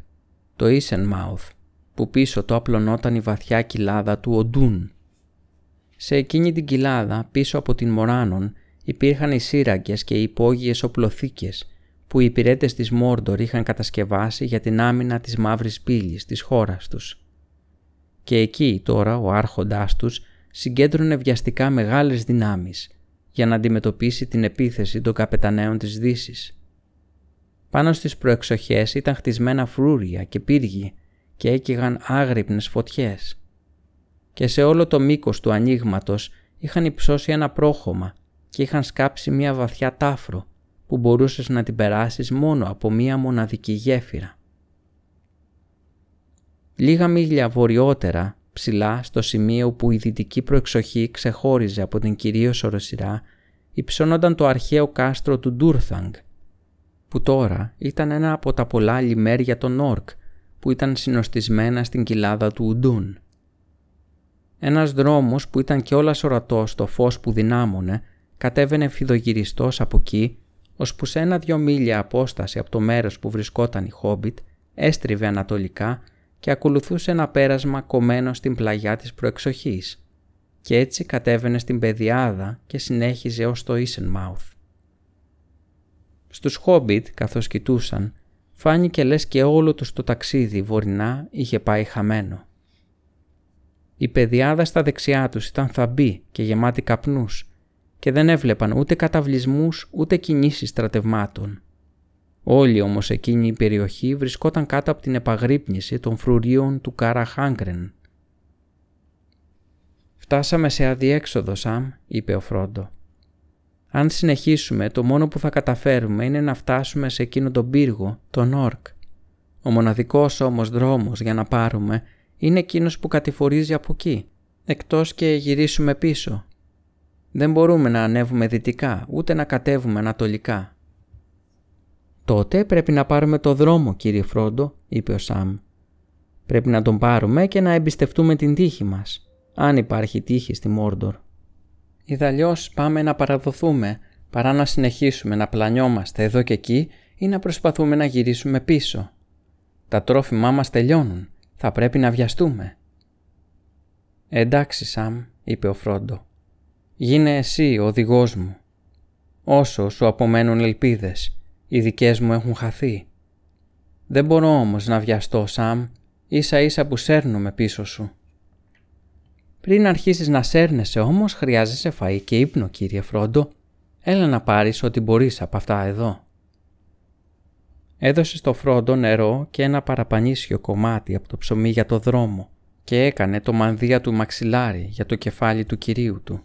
το Ίσενμάουθ, που πίσω το απλωνόταν η βαθιά κοιλάδα του Οντούν. Σε εκείνη την κοιλάδα, πίσω από την Μωράνων, υπήρχαν οι σύραγγες και οι υπόγειες οπλοθήκες που οι υπηρέτες της Μόρντορ είχαν κατασκευάσει για την άμυνα της μαύρης πύλης της χώρας τους. Και εκεί τώρα ο άρχοντάς τους συγκέντρωνε βιαστικά μεγάλες δυνάμεις για να αντιμετωπίσει την επίθεση των καπεταναίων της δύσης. Πάνω στις προεξοχές ήταν χτισμένα φρούρια και πύργοι και έκυγαν άγρυπνες φωτιές. Και σε όλο το μήκος του ανοίγματος είχαν υψώσει ένα πρόχωμα και είχαν σκάψει μια βαθιά τάφρο που μπορούσες να την περάσεις μόνο από μία μοναδική γέφυρα. Λίγα μίλια βορειότερα, ψηλά στο σημείο που η δυτική προεξοχή ξεχώριζε από την κυρίως οροσυρά, υψώνονταν το αρχαίο κάστρο του Ντούρθαγκ, που τώρα ήταν ένα από τα πολλά λιμέρια των Όρκ που ήταν συνοστισμένα στην κοιλάδα του Ουντούν. Ένας δρόμος που ήταν και όλας ορατός στο φως που δυνάμωνε κατέβαινε φιδογυριστός από εκεί, ώσπου σε ένα-δυο μίλια απόσταση από το μέρος που βρισκόταν η Χόμπιτ, έστριβε ανατολικά και ακολουθούσε ένα πέρασμα κομμένο στην πλαγιά της προεξοχής και έτσι κατέβαινε στην πεδιάδα και συνέχιζε ως το Ίσενμάουθ. Στους Χόμπιτ, καθώς κοιτούσαν, φάνηκε λες και όλο τους το ταξίδι βορεινά είχε πάει χαμένο. Η πεδιάδα στα δεξιά τους ήταν θαμπή και γεμάτη καπνούς και δεν έβλεπαν ούτε καταβλισμούς ούτε κινήσεις στρατευμάτων. Όλη όμως εκείνη η περιοχή βρισκόταν κάτω από την επαγρύπνηση των φρουρίων του Καραχάγκρεν. «Φτάσαμε σε αδιέξοδο, Σαμ», είπε ο Φρόντο. «Αν συνεχίσουμε, το μόνο που θα καταφέρουμε είναι να φτάσουμε σε εκείνο τον πύργο, τον Όρκ. Ο μοναδικός όμως δρόμος για να πάρουμε είναι εκείνος που κατηφορίζει από εκεί, εκτός και γυρίσουμε πίσω. Δεν μπορούμε να ανέβουμε δυτικά, ούτε να κατέβουμε ανατολικά. «Τότε πρέπει να πάρουμε το δρόμο, κύριε Φρόντο», είπε ο Σαμ. «Πρέπει να τον πάρουμε και να εμπιστευτούμε την τύχη μας, αν υπάρχει τύχη στη Μόρντορ. Ιδαλλιώς πάμε να παραδοθούμε, παρά να συνεχίσουμε να πλανιόμαστε εδώ και εκεί ή να προσπαθούμε να γυρίσουμε πίσω. Τα τρόφιμά μας τελειώνουν. Θα πρέπει να βιαστούμε. «Εντάξει, Σαμ», είπε ο Φρόντο. «Γίνε εσύ ο οδηγός μου. Όσο σου απομένουν ελπίδες, οι δικές μου έχουν χαθεί. Δεν μπορώ όμως να βιαστώ, Σαμ, ίσα ίσα που σέρνομαι πίσω σου». «Πριν αρχίσεις να σέρνεσαι όμως χρειάζεσαι φαΐ και ύπνο, κύριε Φρόντο. Έλα να πάρεις ό,τι μπορείς από αυτά εδώ». Έδωσες στο Φρόντο νερό και ένα παραπανίσιο κομμάτι από το ψωμί για το δρόμο και έκανε το μανδύα του μαξιλάρι για το κεφάλι του κυρίου του.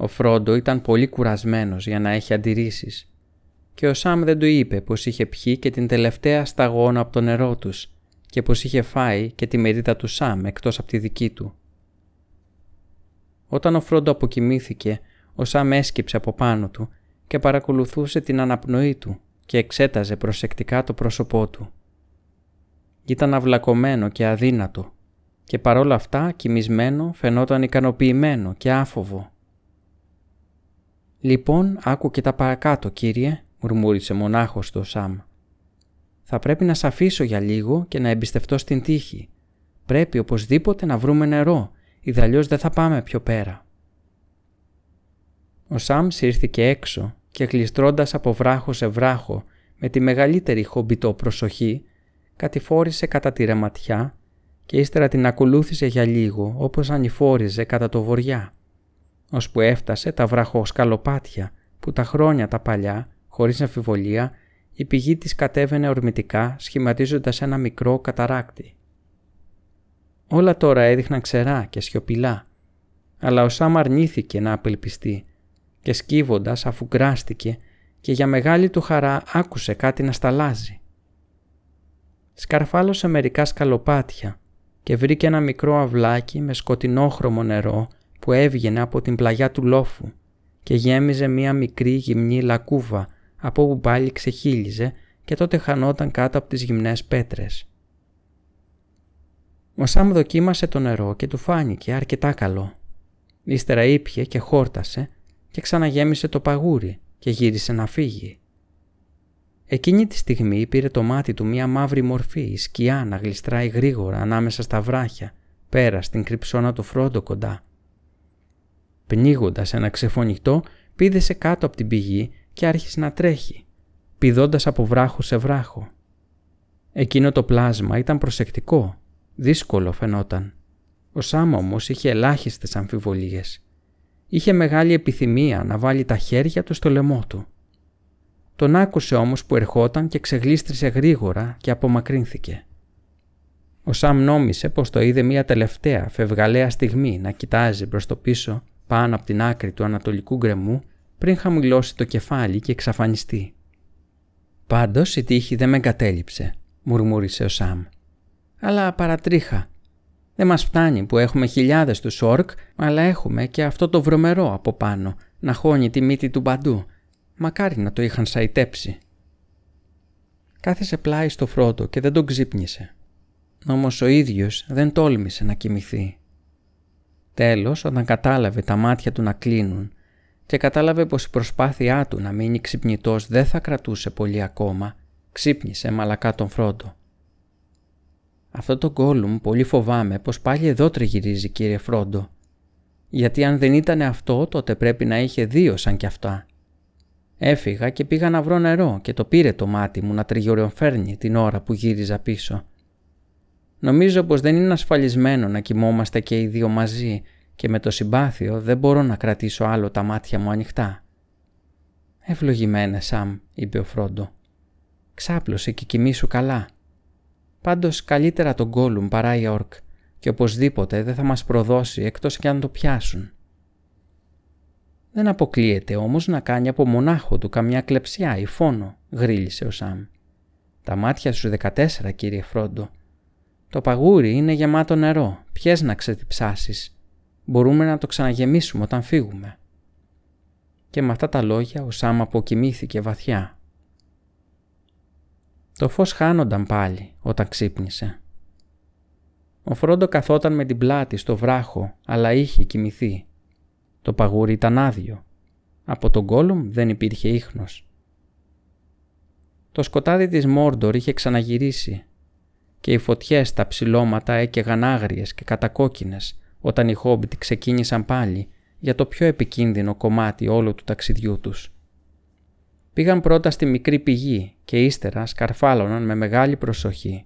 Ο Φρόντο ήταν πολύ κουρασμένος για να έχει αντιρρήσεις και ο Σάμ δεν του είπε πως είχε πιει και την τελευταία σταγόνα από το νερό τους και πως είχε φάει και τη μερίδα του Σάμ εκτός από τη δική του. Όταν ο Φρόντο αποκοιμήθηκε, ο Σάμ έσκυψε από πάνω του και παρακολουθούσε την αναπνοή του και εξέταζε προσεκτικά το πρόσωπό του. Ήταν αυλακωμένο και αδύνατο και παρόλα αυτά κοιμισμένο φαινόταν ικανοποιημένο και άφοβο. «Λοιπόν, άκου και τα παρακάτω, κύριε», μουρμούρισε μονάχος το Σαμ. «Θα πρέπει να σ' αφήσω για λίγο και να εμπιστευτώ στην τύχη. Πρέπει οπωσδήποτε να βρούμε νερό, ιδαλλιώς δεν θα πάμε πιο πέρα». Ο Σαμ σύρθηκε έξω και κλειστρώντας από βράχο σε βράχο με τη μεγαλύτερη χομπιτό προσοχή, κατηφόρησε κατά τη ρεματιά και ύστερα την ακολούθησε για λίγο όπως ανηφόριζε κατά το βοριά, ώσπου έφτασε τα βραχοσκαλοπάτια που τα χρόνια τα παλιά, χωρίς αμφιβολία, η πηγή της κατέβαινε ορμητικά σχηματίζοντας ένα μικρό καταράκτη. Όλα τώρα έδειχναν ξερά και σιωπηλά, αλλά ο Σάμ αρνήθηκε να απελπιστεί και σκύβοντας αφού γκράστηκε και για μεγάλη του χαρά άκουσε κάτι να σταλάζει. Σκαρφάλωσε μερικά σκαλοπάτια και βρήκε ένα μικρό αυλάκι με σκοτεινόχρωμο νερό που έβγαινε από την πλαγιά του λόφου και γέμιζε μία μικρή γυμνή λακκούβα από όπου πάλι ξεχύλιζε και τότε χανόταν κάτω από τις γυμνές πέτρες. Ο Σάμ δοκίμασε το νερό και του φάνηκε αρκετά καλό. Ύστερα ήπια και χόρτασε και ξαναγέμισε το παγούρι και γύρισε να φύγει. Εκείνη τη στιγμή πήρε το μάτι του μία μαύρη μορφή, σκιά να γλιστράει γρήγορα ανάμεσα στα βράχια, πέρα στην κρυψώνα του φρόντο κοντά. Πνίγοντας ένα ξεφωνητό, πήδεσε κάτω από την πηγή και άρχισε να τρέχει, πηδώντας από βράχο σε βράχο. Εκείνο το πλάσμα ήταν προσεκτικό, δύσκολο φαινόταν. Ο Σάμ όμως είχε ελάχιστες αμφιβολίες. Είχε μεγάλη επιθυμία να βάλει τα χέρια του στο λαιμό του. Τον άκουσε όμως που ερχόταν και ξεγλίστρισε γρήγορα και απομακρύνθηκε. Ο Σαμ νόμισε πως το είδε μια τελευταία φευγαλαία στιγμή να κοιτάζει προς το πίσω πάνω από την άκρη του ανατολικού γκρεμού πριν χαμηλώσει το κεφάλι και εξαφανιστεί. «Πάντως η τύχη δεν με εγκατέλειψε», μουρμούρισε ο Σαμ. «Αλλά παρατρίχα. Δεν μας φτάνει που έχουμε χιλιάδες του σόρκ, αλλά έχουμε και αυτό το βρωμερό από πάνω, να χώνει τη μύτη του παντού. Μακάρι να το είχαν σαϊτέψει». Κάθισε πλάι στο φρόντο και δεν τον ξύπνησε. Όμως ο ίδιος δεν τόλμησε να κοιμηθεί. Τέλος, όταν κατάλαβε τα μάτια του να κλείνουν και κατάλαβε πως η προσπάθειά του να μείνει ξυπνητός δεν θα κρατούσε πολύ ακόμα, ξύπνησε μαλακά τον Φρόντο. Αυτό το γκόλουμ πολύ φοβάμαι πως πάλι εδώ τριγυρίζει κύριε Φρόντο. Γιατί αν δεν ήταν αυτό τότε πρέπει να είχε δύο σαν κι αυτά. Έφυγα και πήγα να βρω νερό και το πήρε το μάτι μου να τριγυριοφέρνει την ώρα που γύριζα πίσω. Νομίζω πως δεν είναι ασφαλισμένο να κοιμόμαστε και οι δύο μαζί και με το συμπάθειο δεν μπορώ να κρατήσω άλλο τα μάτια μου ανοιχτά. «Ευλογημένε, Σαμ», είπε ο Φρόντο. «Ξάπλωσε και κοιμήσου καλά. Πάντως καλύτερα τον Γκόλουμ παρά η Ορκ και οπωσδήποτε δεν θα μας προδώσει εκτός και αν το πιάσουν». «Δεν αποκλείεται όμως να κάνει από μονάχο του καμιά κλεψιά ή φόνο», γρίλησε ο Σαμ. «Τα μάτια σου 14, κύριε Φρόντο. Το παγούρι είναι γεμάτο νερό. Ποιες να ξετυψάσεις μπορούμε να το ξαναγεμίσουμε όταν φύγουμε. Και με αυτά τα λόγια ο Σάμ αποκοιμήθηκε βαθιά. Το φως χάνονταν πάλι όταν ξύπνησε. Ο Φρόντο καθόταν με την πλάτη στο βράχο, αλλά είχε κοιμηθεί. Το παγούρι ήταν άδειο. Από τον Γκόλουμ δεν υπήρχε ίχνος. Το σκοτάδι της Μόρντορ είχε ξαναγυρίσει και οι φωτιές στα ψηλώματα έκαιγαν άγριες και κατακόκκινες όταν οι Χόμπιτ ξεκίνησαν πάλι για το πιο επικίνδυνο κομμάτι όλου του ταξιδιού τους. Πήγαν πρώτα στη μικρή πηγή και ύστερα σκαρφάλωναν με μεγάλη προσοχή.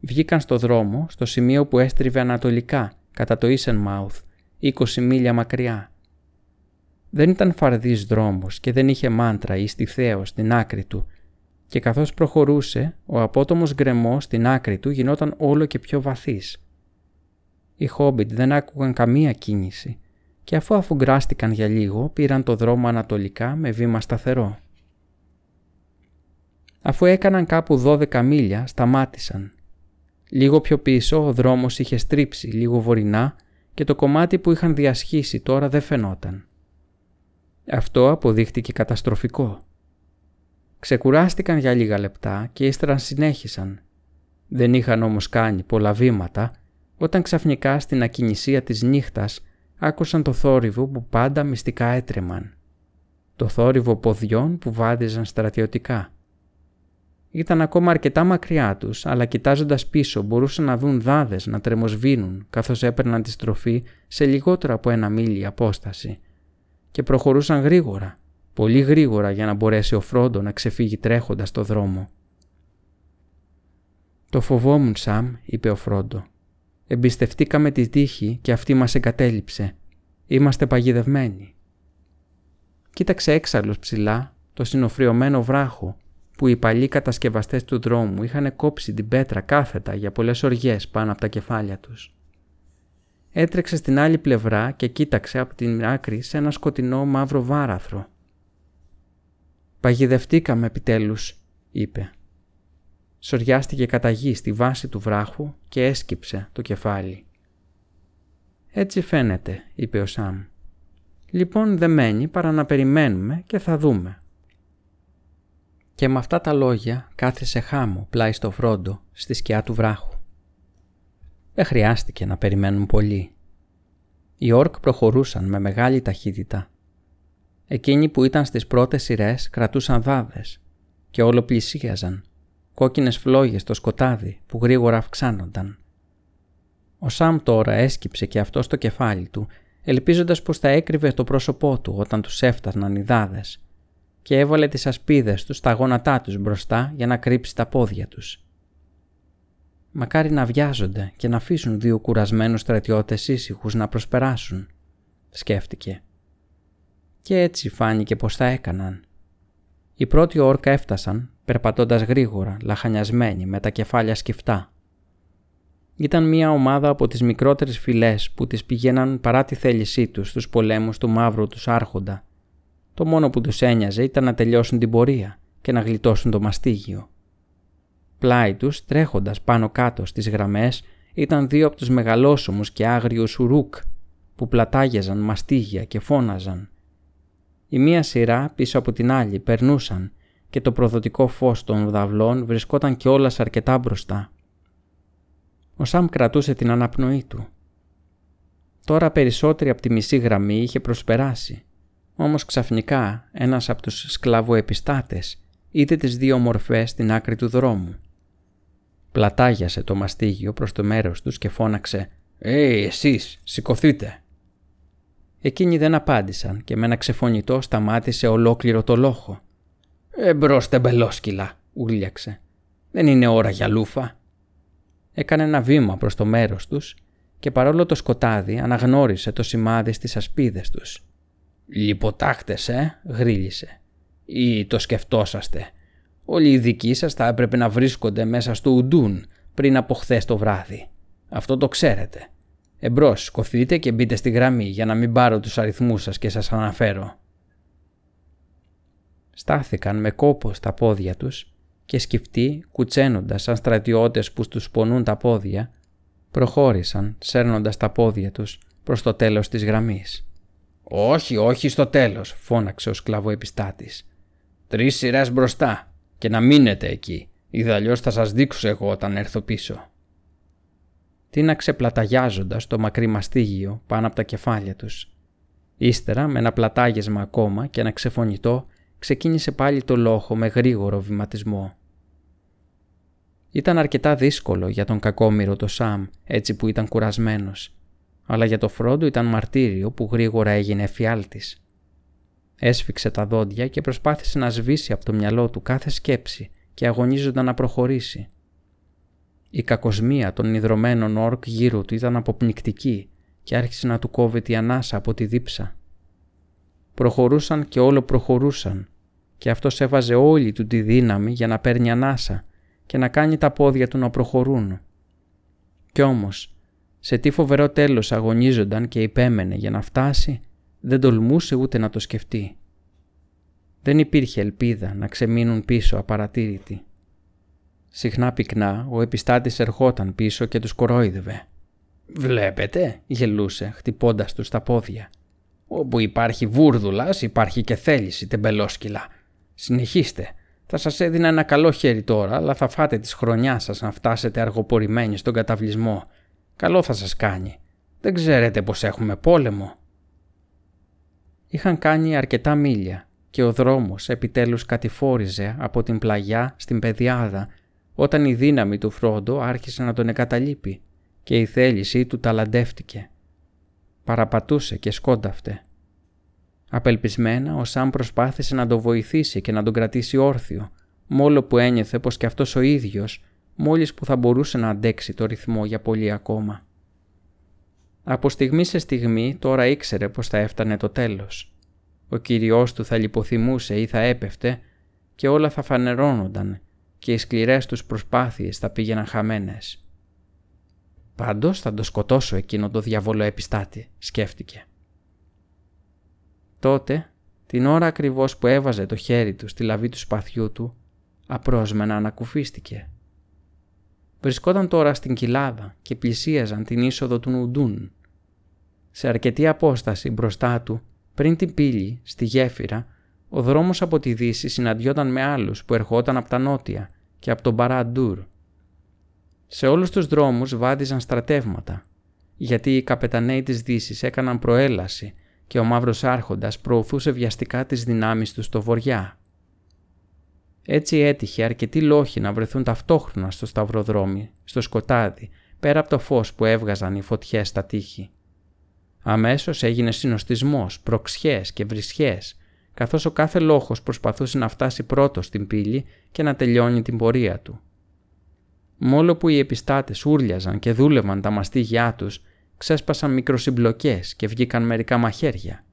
Βγήκαν στο δρόμο στο σημείο που έστριβε ανατολικά κατά το Ίσενμάουθ, 20 μίλια μακριά. Δεν ήταν φαρδής δρόμος και δεν είχε μάντρα ή στιθέο στην άκρη του και καθώς προχωρούσε, ο απότομος γκρεμός στην άκρη του γινόταν όλο και πιο βαθύς. Οι Χόμπιτ δεν άκουγαν καμία κίνηση και αφού αφουγκράστηκαν για λίγο πήραν το δρόμο ανατολικά με βήμα σταθερό. Αφού έκαναν κάπου 12 μίλια σταμάτησαν. Λίγο πιο πίσω ο δρόμος είχε στρίψει λίγο βορεινά και το κομμάτι που είχαν διασχίσει τώρα δεν φαινόταν. Αυτό αποδείχτηκε καταστροφικό. Ξεκουράστηκαν για λίγα λεπτά και ύστερα συνέχισαν. Δεν είχαν όμως κάνει πολλά βήματα όταν ξαφνικά στην ακινησία της νύχτας άκουσαν το θόρυβο που πάντα μυστικά έτρεμαν. Το θόρυβο ποδιών που βάδιζαν στρατιωτικά. Ήταν ακόμα αρκετά μακριά τους, αλλά κοιτάζοντας πίσω μπορούσαν να δουν δάδες να τρεμοσβήνουν καθώς έπαιρναν τη στροφή σε λιγότερο από ένα μίλι απόσταση. Και προχωρούσαν γρήγορα, πολύ γρήγορα για να μπορέσει ο Φρόντο να ξεφύγει τρέχοντας το δρόμο. «Το φοβόμουν, Σαμ», είπε ο Φρόντο. Εμπιστευτήκαμε τη τύχη και αυτή μας εγκατέλειψε. Είμαστε παγιδευμένοι. Κοίταξε έξαλλος ψηλά το συνοφριωμένο βράχο που οι παλιοί κατασκευαστές του δρόμου είχαν κόψει την πέτρα κάθετα για πολλές οργές πάνω από τα κεφάλια τους. Έτρεξε στην άλλη πλευρά και κοίταξε από την άκρη σε ένα σκοτεινό μαύρο βάραθρο. «Παγιδευτήκαμε επιτέλους», είπε. Σοριάστηκε κατά γη στη βάση του βράχου και έσκυψε το κεφάλι. «Έτσι φαίνεται», είπε ο Σάμ. «Λοιπόν δεν μένει παρά να περιμένουμε και θα δούμε». Και με αυτά τα λόγια κάθισε χάμω πλάι στο φρόντο στη σκιά του βράχου. Δεν χρειάστηκε να περιμένουν πολύ. Οι όρκ προχωρούσαν με μεγάλη ταχύτητα. Εκείνοι που ήταν στις πρώτες σειρές κρατούσαν δάδες και όλο πλησίαζαν, κόκκινες φλόγες στο σκοτάδι που γρήγορα αυξάνονταν. Ο Σαμ τώρα έσκυψε και αυτό στο κεφάλι του, ελπίζοντας πως θα έκρυβε το πρόσωπό του όταν τους έφταναν οι δάδες και έβαλε τις ασπίδες του στα γόνατά τους μπροστά για να κρύψει τα πόδια τους. Μακάρι να βιάζονται και να αφήσουν δύο κουρασμένους στρατιώτες ήσυχους να προσπεράσουν, σκέφτηκε. Και έτσι φάνηκε πως θα έκαναν. Οι πρώτοι όρκα έφτασαν, περπατώντας γρήγορα, λαχανιασμένοι, με τα κεφάλια σκυφτά. Ήταν μια ομάδα από τις μικρότερες φυλές που τις πηγαίναν παρά τη θέλησή τους στους πολέμους του μαύρου τους άρχοντα. Το μόνο που τους ένοιαζε ήταν να τελειώσουν την πορεία και να γλιτώσουν το μαστίγιο. Πλάι τους, τρέχοντας πάνω κάτω στις γραμμές, ήταν δύο από τους μεγαλόσωμους και άγριους ουρούκ που πλατάγιαζαν μαστίγια και φώναζαν. Η μία σειρά πίσω από την άλλη περνούσαν και το προδοτικό φως των δαυλών βρισκόταν κιόλα αρκετά μπροστά. Ο Σαμ κρατούσε την αναπνοή του. Τώρα περισσότερη από τη μισή γραμμή είχε προσπεράσει. Όμως ξαφνικά ένας από τους σκλαβοεπιστάτες είδε τις δύο μορφές στην άκρη του δρόμου. Πλατάγιασε το μαστίγιο προς το μέρος τους και φώναξε «Ε, εσείς, σηκωθείτε!» Εκείνοι δεν απάντησαν και με ένα ξεφωνητό σταμάτησε ολόκληρο το λόχο. «Εμπρός τεμπελόσκυλα», ούλιαξε. «Δεν είναι ώρα για λούφα». Έκανε ένα βήμα προς το μέρος τους και παρόλο το σκοτάδι αναγνώρισε το σημάδι στις ασπίδες τους. «Λιποτάχτες, ε», γρίλησε. «Ή το σκεφτόσαστε. Όλοι οι δικοί σας θα έπρεπε να βρίσκονται μέσα στο Ουντούν πριν από χθες το βράδυ. Αυτό το ξέρετε. Εμπρός, σκοθείτε και μπείτε στη γραμμή για να μην πάρω τους αριθμούς σας και σας αναφέρω. Στάθηκαν με κόπο στα πόδια τους και σκυφτοί, κουτσένοντας σαν στρατιώτες που τους πονούν τα πόδια, προχώρησαν σέρνοντας τα πόδια τους προς το τέλος της γραμμής. «Όχι, όχι στο τέλος», φώναξε ο σκλαβοεπιστάτης. «Τρεις σειρές μπροστά και να μείνετε εκεί, ιδαλλιώς θα σας δείξω εγώ όταν έρθω πίσω» τίναξε πλαταγιάζοντας το μακρύ μαστίγιο πάνω από τα κεφάλια τους. Ύστερα, με ένα πλατάγεσμα ακόμα και ένα ξεφωνητό, ξεκίνησε πάλι το λόχο με γρήγορο βηματισμό. Ήταν αρκετά δύσκολο για τον κακόμοιρο το Σαμ, έτσι που ήταν κουρασμένος, αλλά για το Φρόντο ήταν μαρτύριο που γρήγορα έγινε εφιάλτης. Έσφιξε τα δόντια και προσπάθησε να σβήσει από το μυαλό του κάθε σκέψη και αγωνίζονταν να προχωρήσει. Η κακοσμία των ιδρωμένων όρκ γύρω του ήταν αποπνικτική και άρχισε να του κόβει τη ανάσα από τη δίψα. Προχωρούσαν και όλο προχωρούσαν και αυτός έβαζε όλη του τη δύναμη για να παίρνει ανάσα και να κάνει τα πόδια του να προχωρούν. Κι όμως, σε τι φοβερό τέλος αγωνίζονταν και υπέμενε για να φτάσει, δεν τολμούσε ούτε να το σκεφτεί. Δεν υπήρχε ελπίδα να ξεμείνουν πίσω απαρατήρητοι. Συχνά πυκνά ο επιστάτης ερχόταν πίσω και τους κορόιδευε. «Βλέπετε», γελούσε, χτυπώντας τους τα πόδια. «Όπου υπάρχει βούρδουλας υπάρχει και θέληση, τεμπελόσκυλα. Συνεχίστε. Θα σας έδινα ένα καλό χέρι τώρα, αλλά θα φάτε της χρονιάς σας να φτάσετε αργοπορημένοι στον καταβλισμό. Καλό θα σας κάνει. Δεν ξέρετε πως έχουμε πόλεμο». Είχαν κάνει αρκετά μίλια και ο δρόμος επιτέλους κατηφόριζε από την πλαγιά στην πεδιάδα όταν η δύναμη του Φρόντο άρχισε να τον εγκαταλείπει και η θέλησή του ταλαντεύτηκε. Παραπατούσε και σκόνταυτε. Απελπισμένα ο Σαμ προσπάθησε να τον βοηθήσει και να τον κρατήσει όρθιο, μόλο που ένιωθε πως και αυτός ο ίδιος, μόλις που θα μπορούσε να αντέξει το ρυθμό για πολύ ακόμα. Από στιγμή σε στιγμή τώρα ήξερε πως θα έφτανε το τέλος. Ο κυριός του θα λιποθυμούσε ή θα έπεφτε και όλα θα φανερώνονταν και οι σκληρές τους προσπάθειες θα πήγαιναν χαμένες. «Πάντως θα το σκοτώσω εκείνο το διαβόλο επιστάτη», σκέφτηκε. Τότε, την ώρα ακριβώς που έβαζε το χέρι του στη λαβή του σπαθιού του, απρόσμενα ανακουφίστηκε. Βρισκόταν τώρα στην κοιλάδα και πλησίαζαν την είσοδο του Νουντούν. Σε αρκετή απόσταση μπροστά του, πριν την πύλη, στη γέφυρα, ο δρόμος από τη δύση συναντιόταν με άλλους που ερχόταν από τα νότια και από τον Μπαραντούρ. Σε όλους τους δρόμους βάδιζαν στρατεύματα, γιατί οι καπεταναίοι της δύσης έκαναν προέλαση και ο Μαύρος Άρχοντας προωθούσε βιαστικά τις δυνάμεις του στο βοριά. Έτσι έτυχε αρκετοί λόχοι να βρεθούν ταυτόχρονα στο σταυροδρόμι, στο σκοτάδι, πέρα από το φως που έβγαζαν οι φωτιές στα τείχη. Αμέσως έγινε συνοστισμός, προξιές και βρισιές, καθώς ο κάθε λόχος προσπαθούσε να φτάσει πρώτος στην πύλη και να τελειώνει την πορεία του. Μόλο που οι επιστάτες ούρλιαζαν και δούλευαν τα μαστίγια τους, ξέσπασαν μικροσυμπλοκές και βγήκαν μερικά μαχαίρια.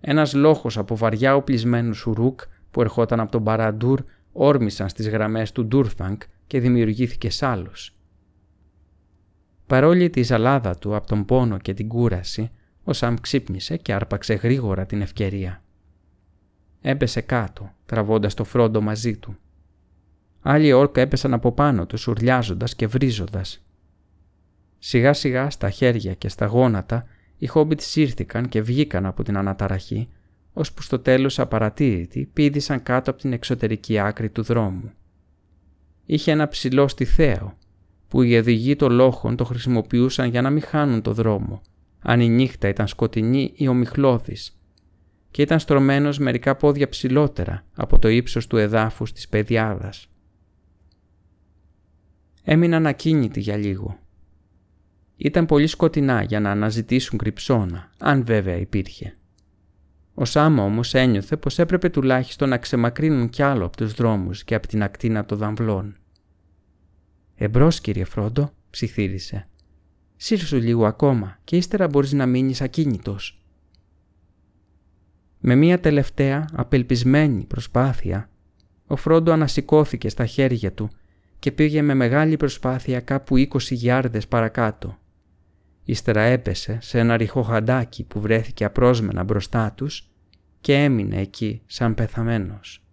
Ένας λόχος από βαριά οπλισμένου σουρούκ που ερχόταν από τον Παραντούρ όρμησαν στις γραμμές του Ντούρθανκ και δημιουργήθηκε σάλος. Παρόλη τη ζαλάδα του από τον πόνο και την κούραση, ο Σαμ ξύπνησε και άρπαξε γρήγορα την ευκαιρία. Έπεσε κάτω, τραβώντας το φρόντο μαζί του. Άλλοι όρκα έπεσαν από πάνω τους, ουρλιάζοντας και βρίζοντας. Σιγά σιγά στα χέρια και στα γόνατα οι χόμπιτς σύρθηκαν και βγήκαν από την αναταραχή, ώσπου στο τέλος απαρατήρητοι πήδησαν κάτω από την εξωτερική άκρη του δρόμου. Είχε ένα ψηλό στιθέο, που οι οδηγοί των λόχων το χρησιμοποιούσαν για να μην χάνουν το δρόμο, αν η νύχτα ήταν σκοτεινή ή ομιχλώδης, και ήταν στρωμένος μερικά πόδια ψηλότερα από το ύψος του εδάφους της παιδιάδας. Έμειναν ακίνητοι για λίγο. Ήταν πολύ σκοτεινά για να αναζητήσουν κρυψώνα, αν βέβαια υπήρχε. Ο Σάμα όμως ένιωθε πως έπρεπε τουλάχιστον να ξεμακρύνουν κι άλλο από τους δρόμους και από την ακτίνα των δαμβλών. «Εμπρός κύριε Φρόντο», ψιθύρισε. «Σύρσου λίγο ακόμα και ύστερα μπορείς να μείνεις ακίνητος». Με μία τελευταία απελπισμένη προσπάθεια, ο Φρόντο ανασηκώθηκε στα χέρια του και πήγε με μεγάλη προσπάθεια κάπου 20 γιάρδες παρακάτω. Ύστερα έπεσε σε ένα ρηχοχαντάκι που βρέθηκε απρόσμενα μπροστά τους και έμεινε εκεί σαν πεθαμένος.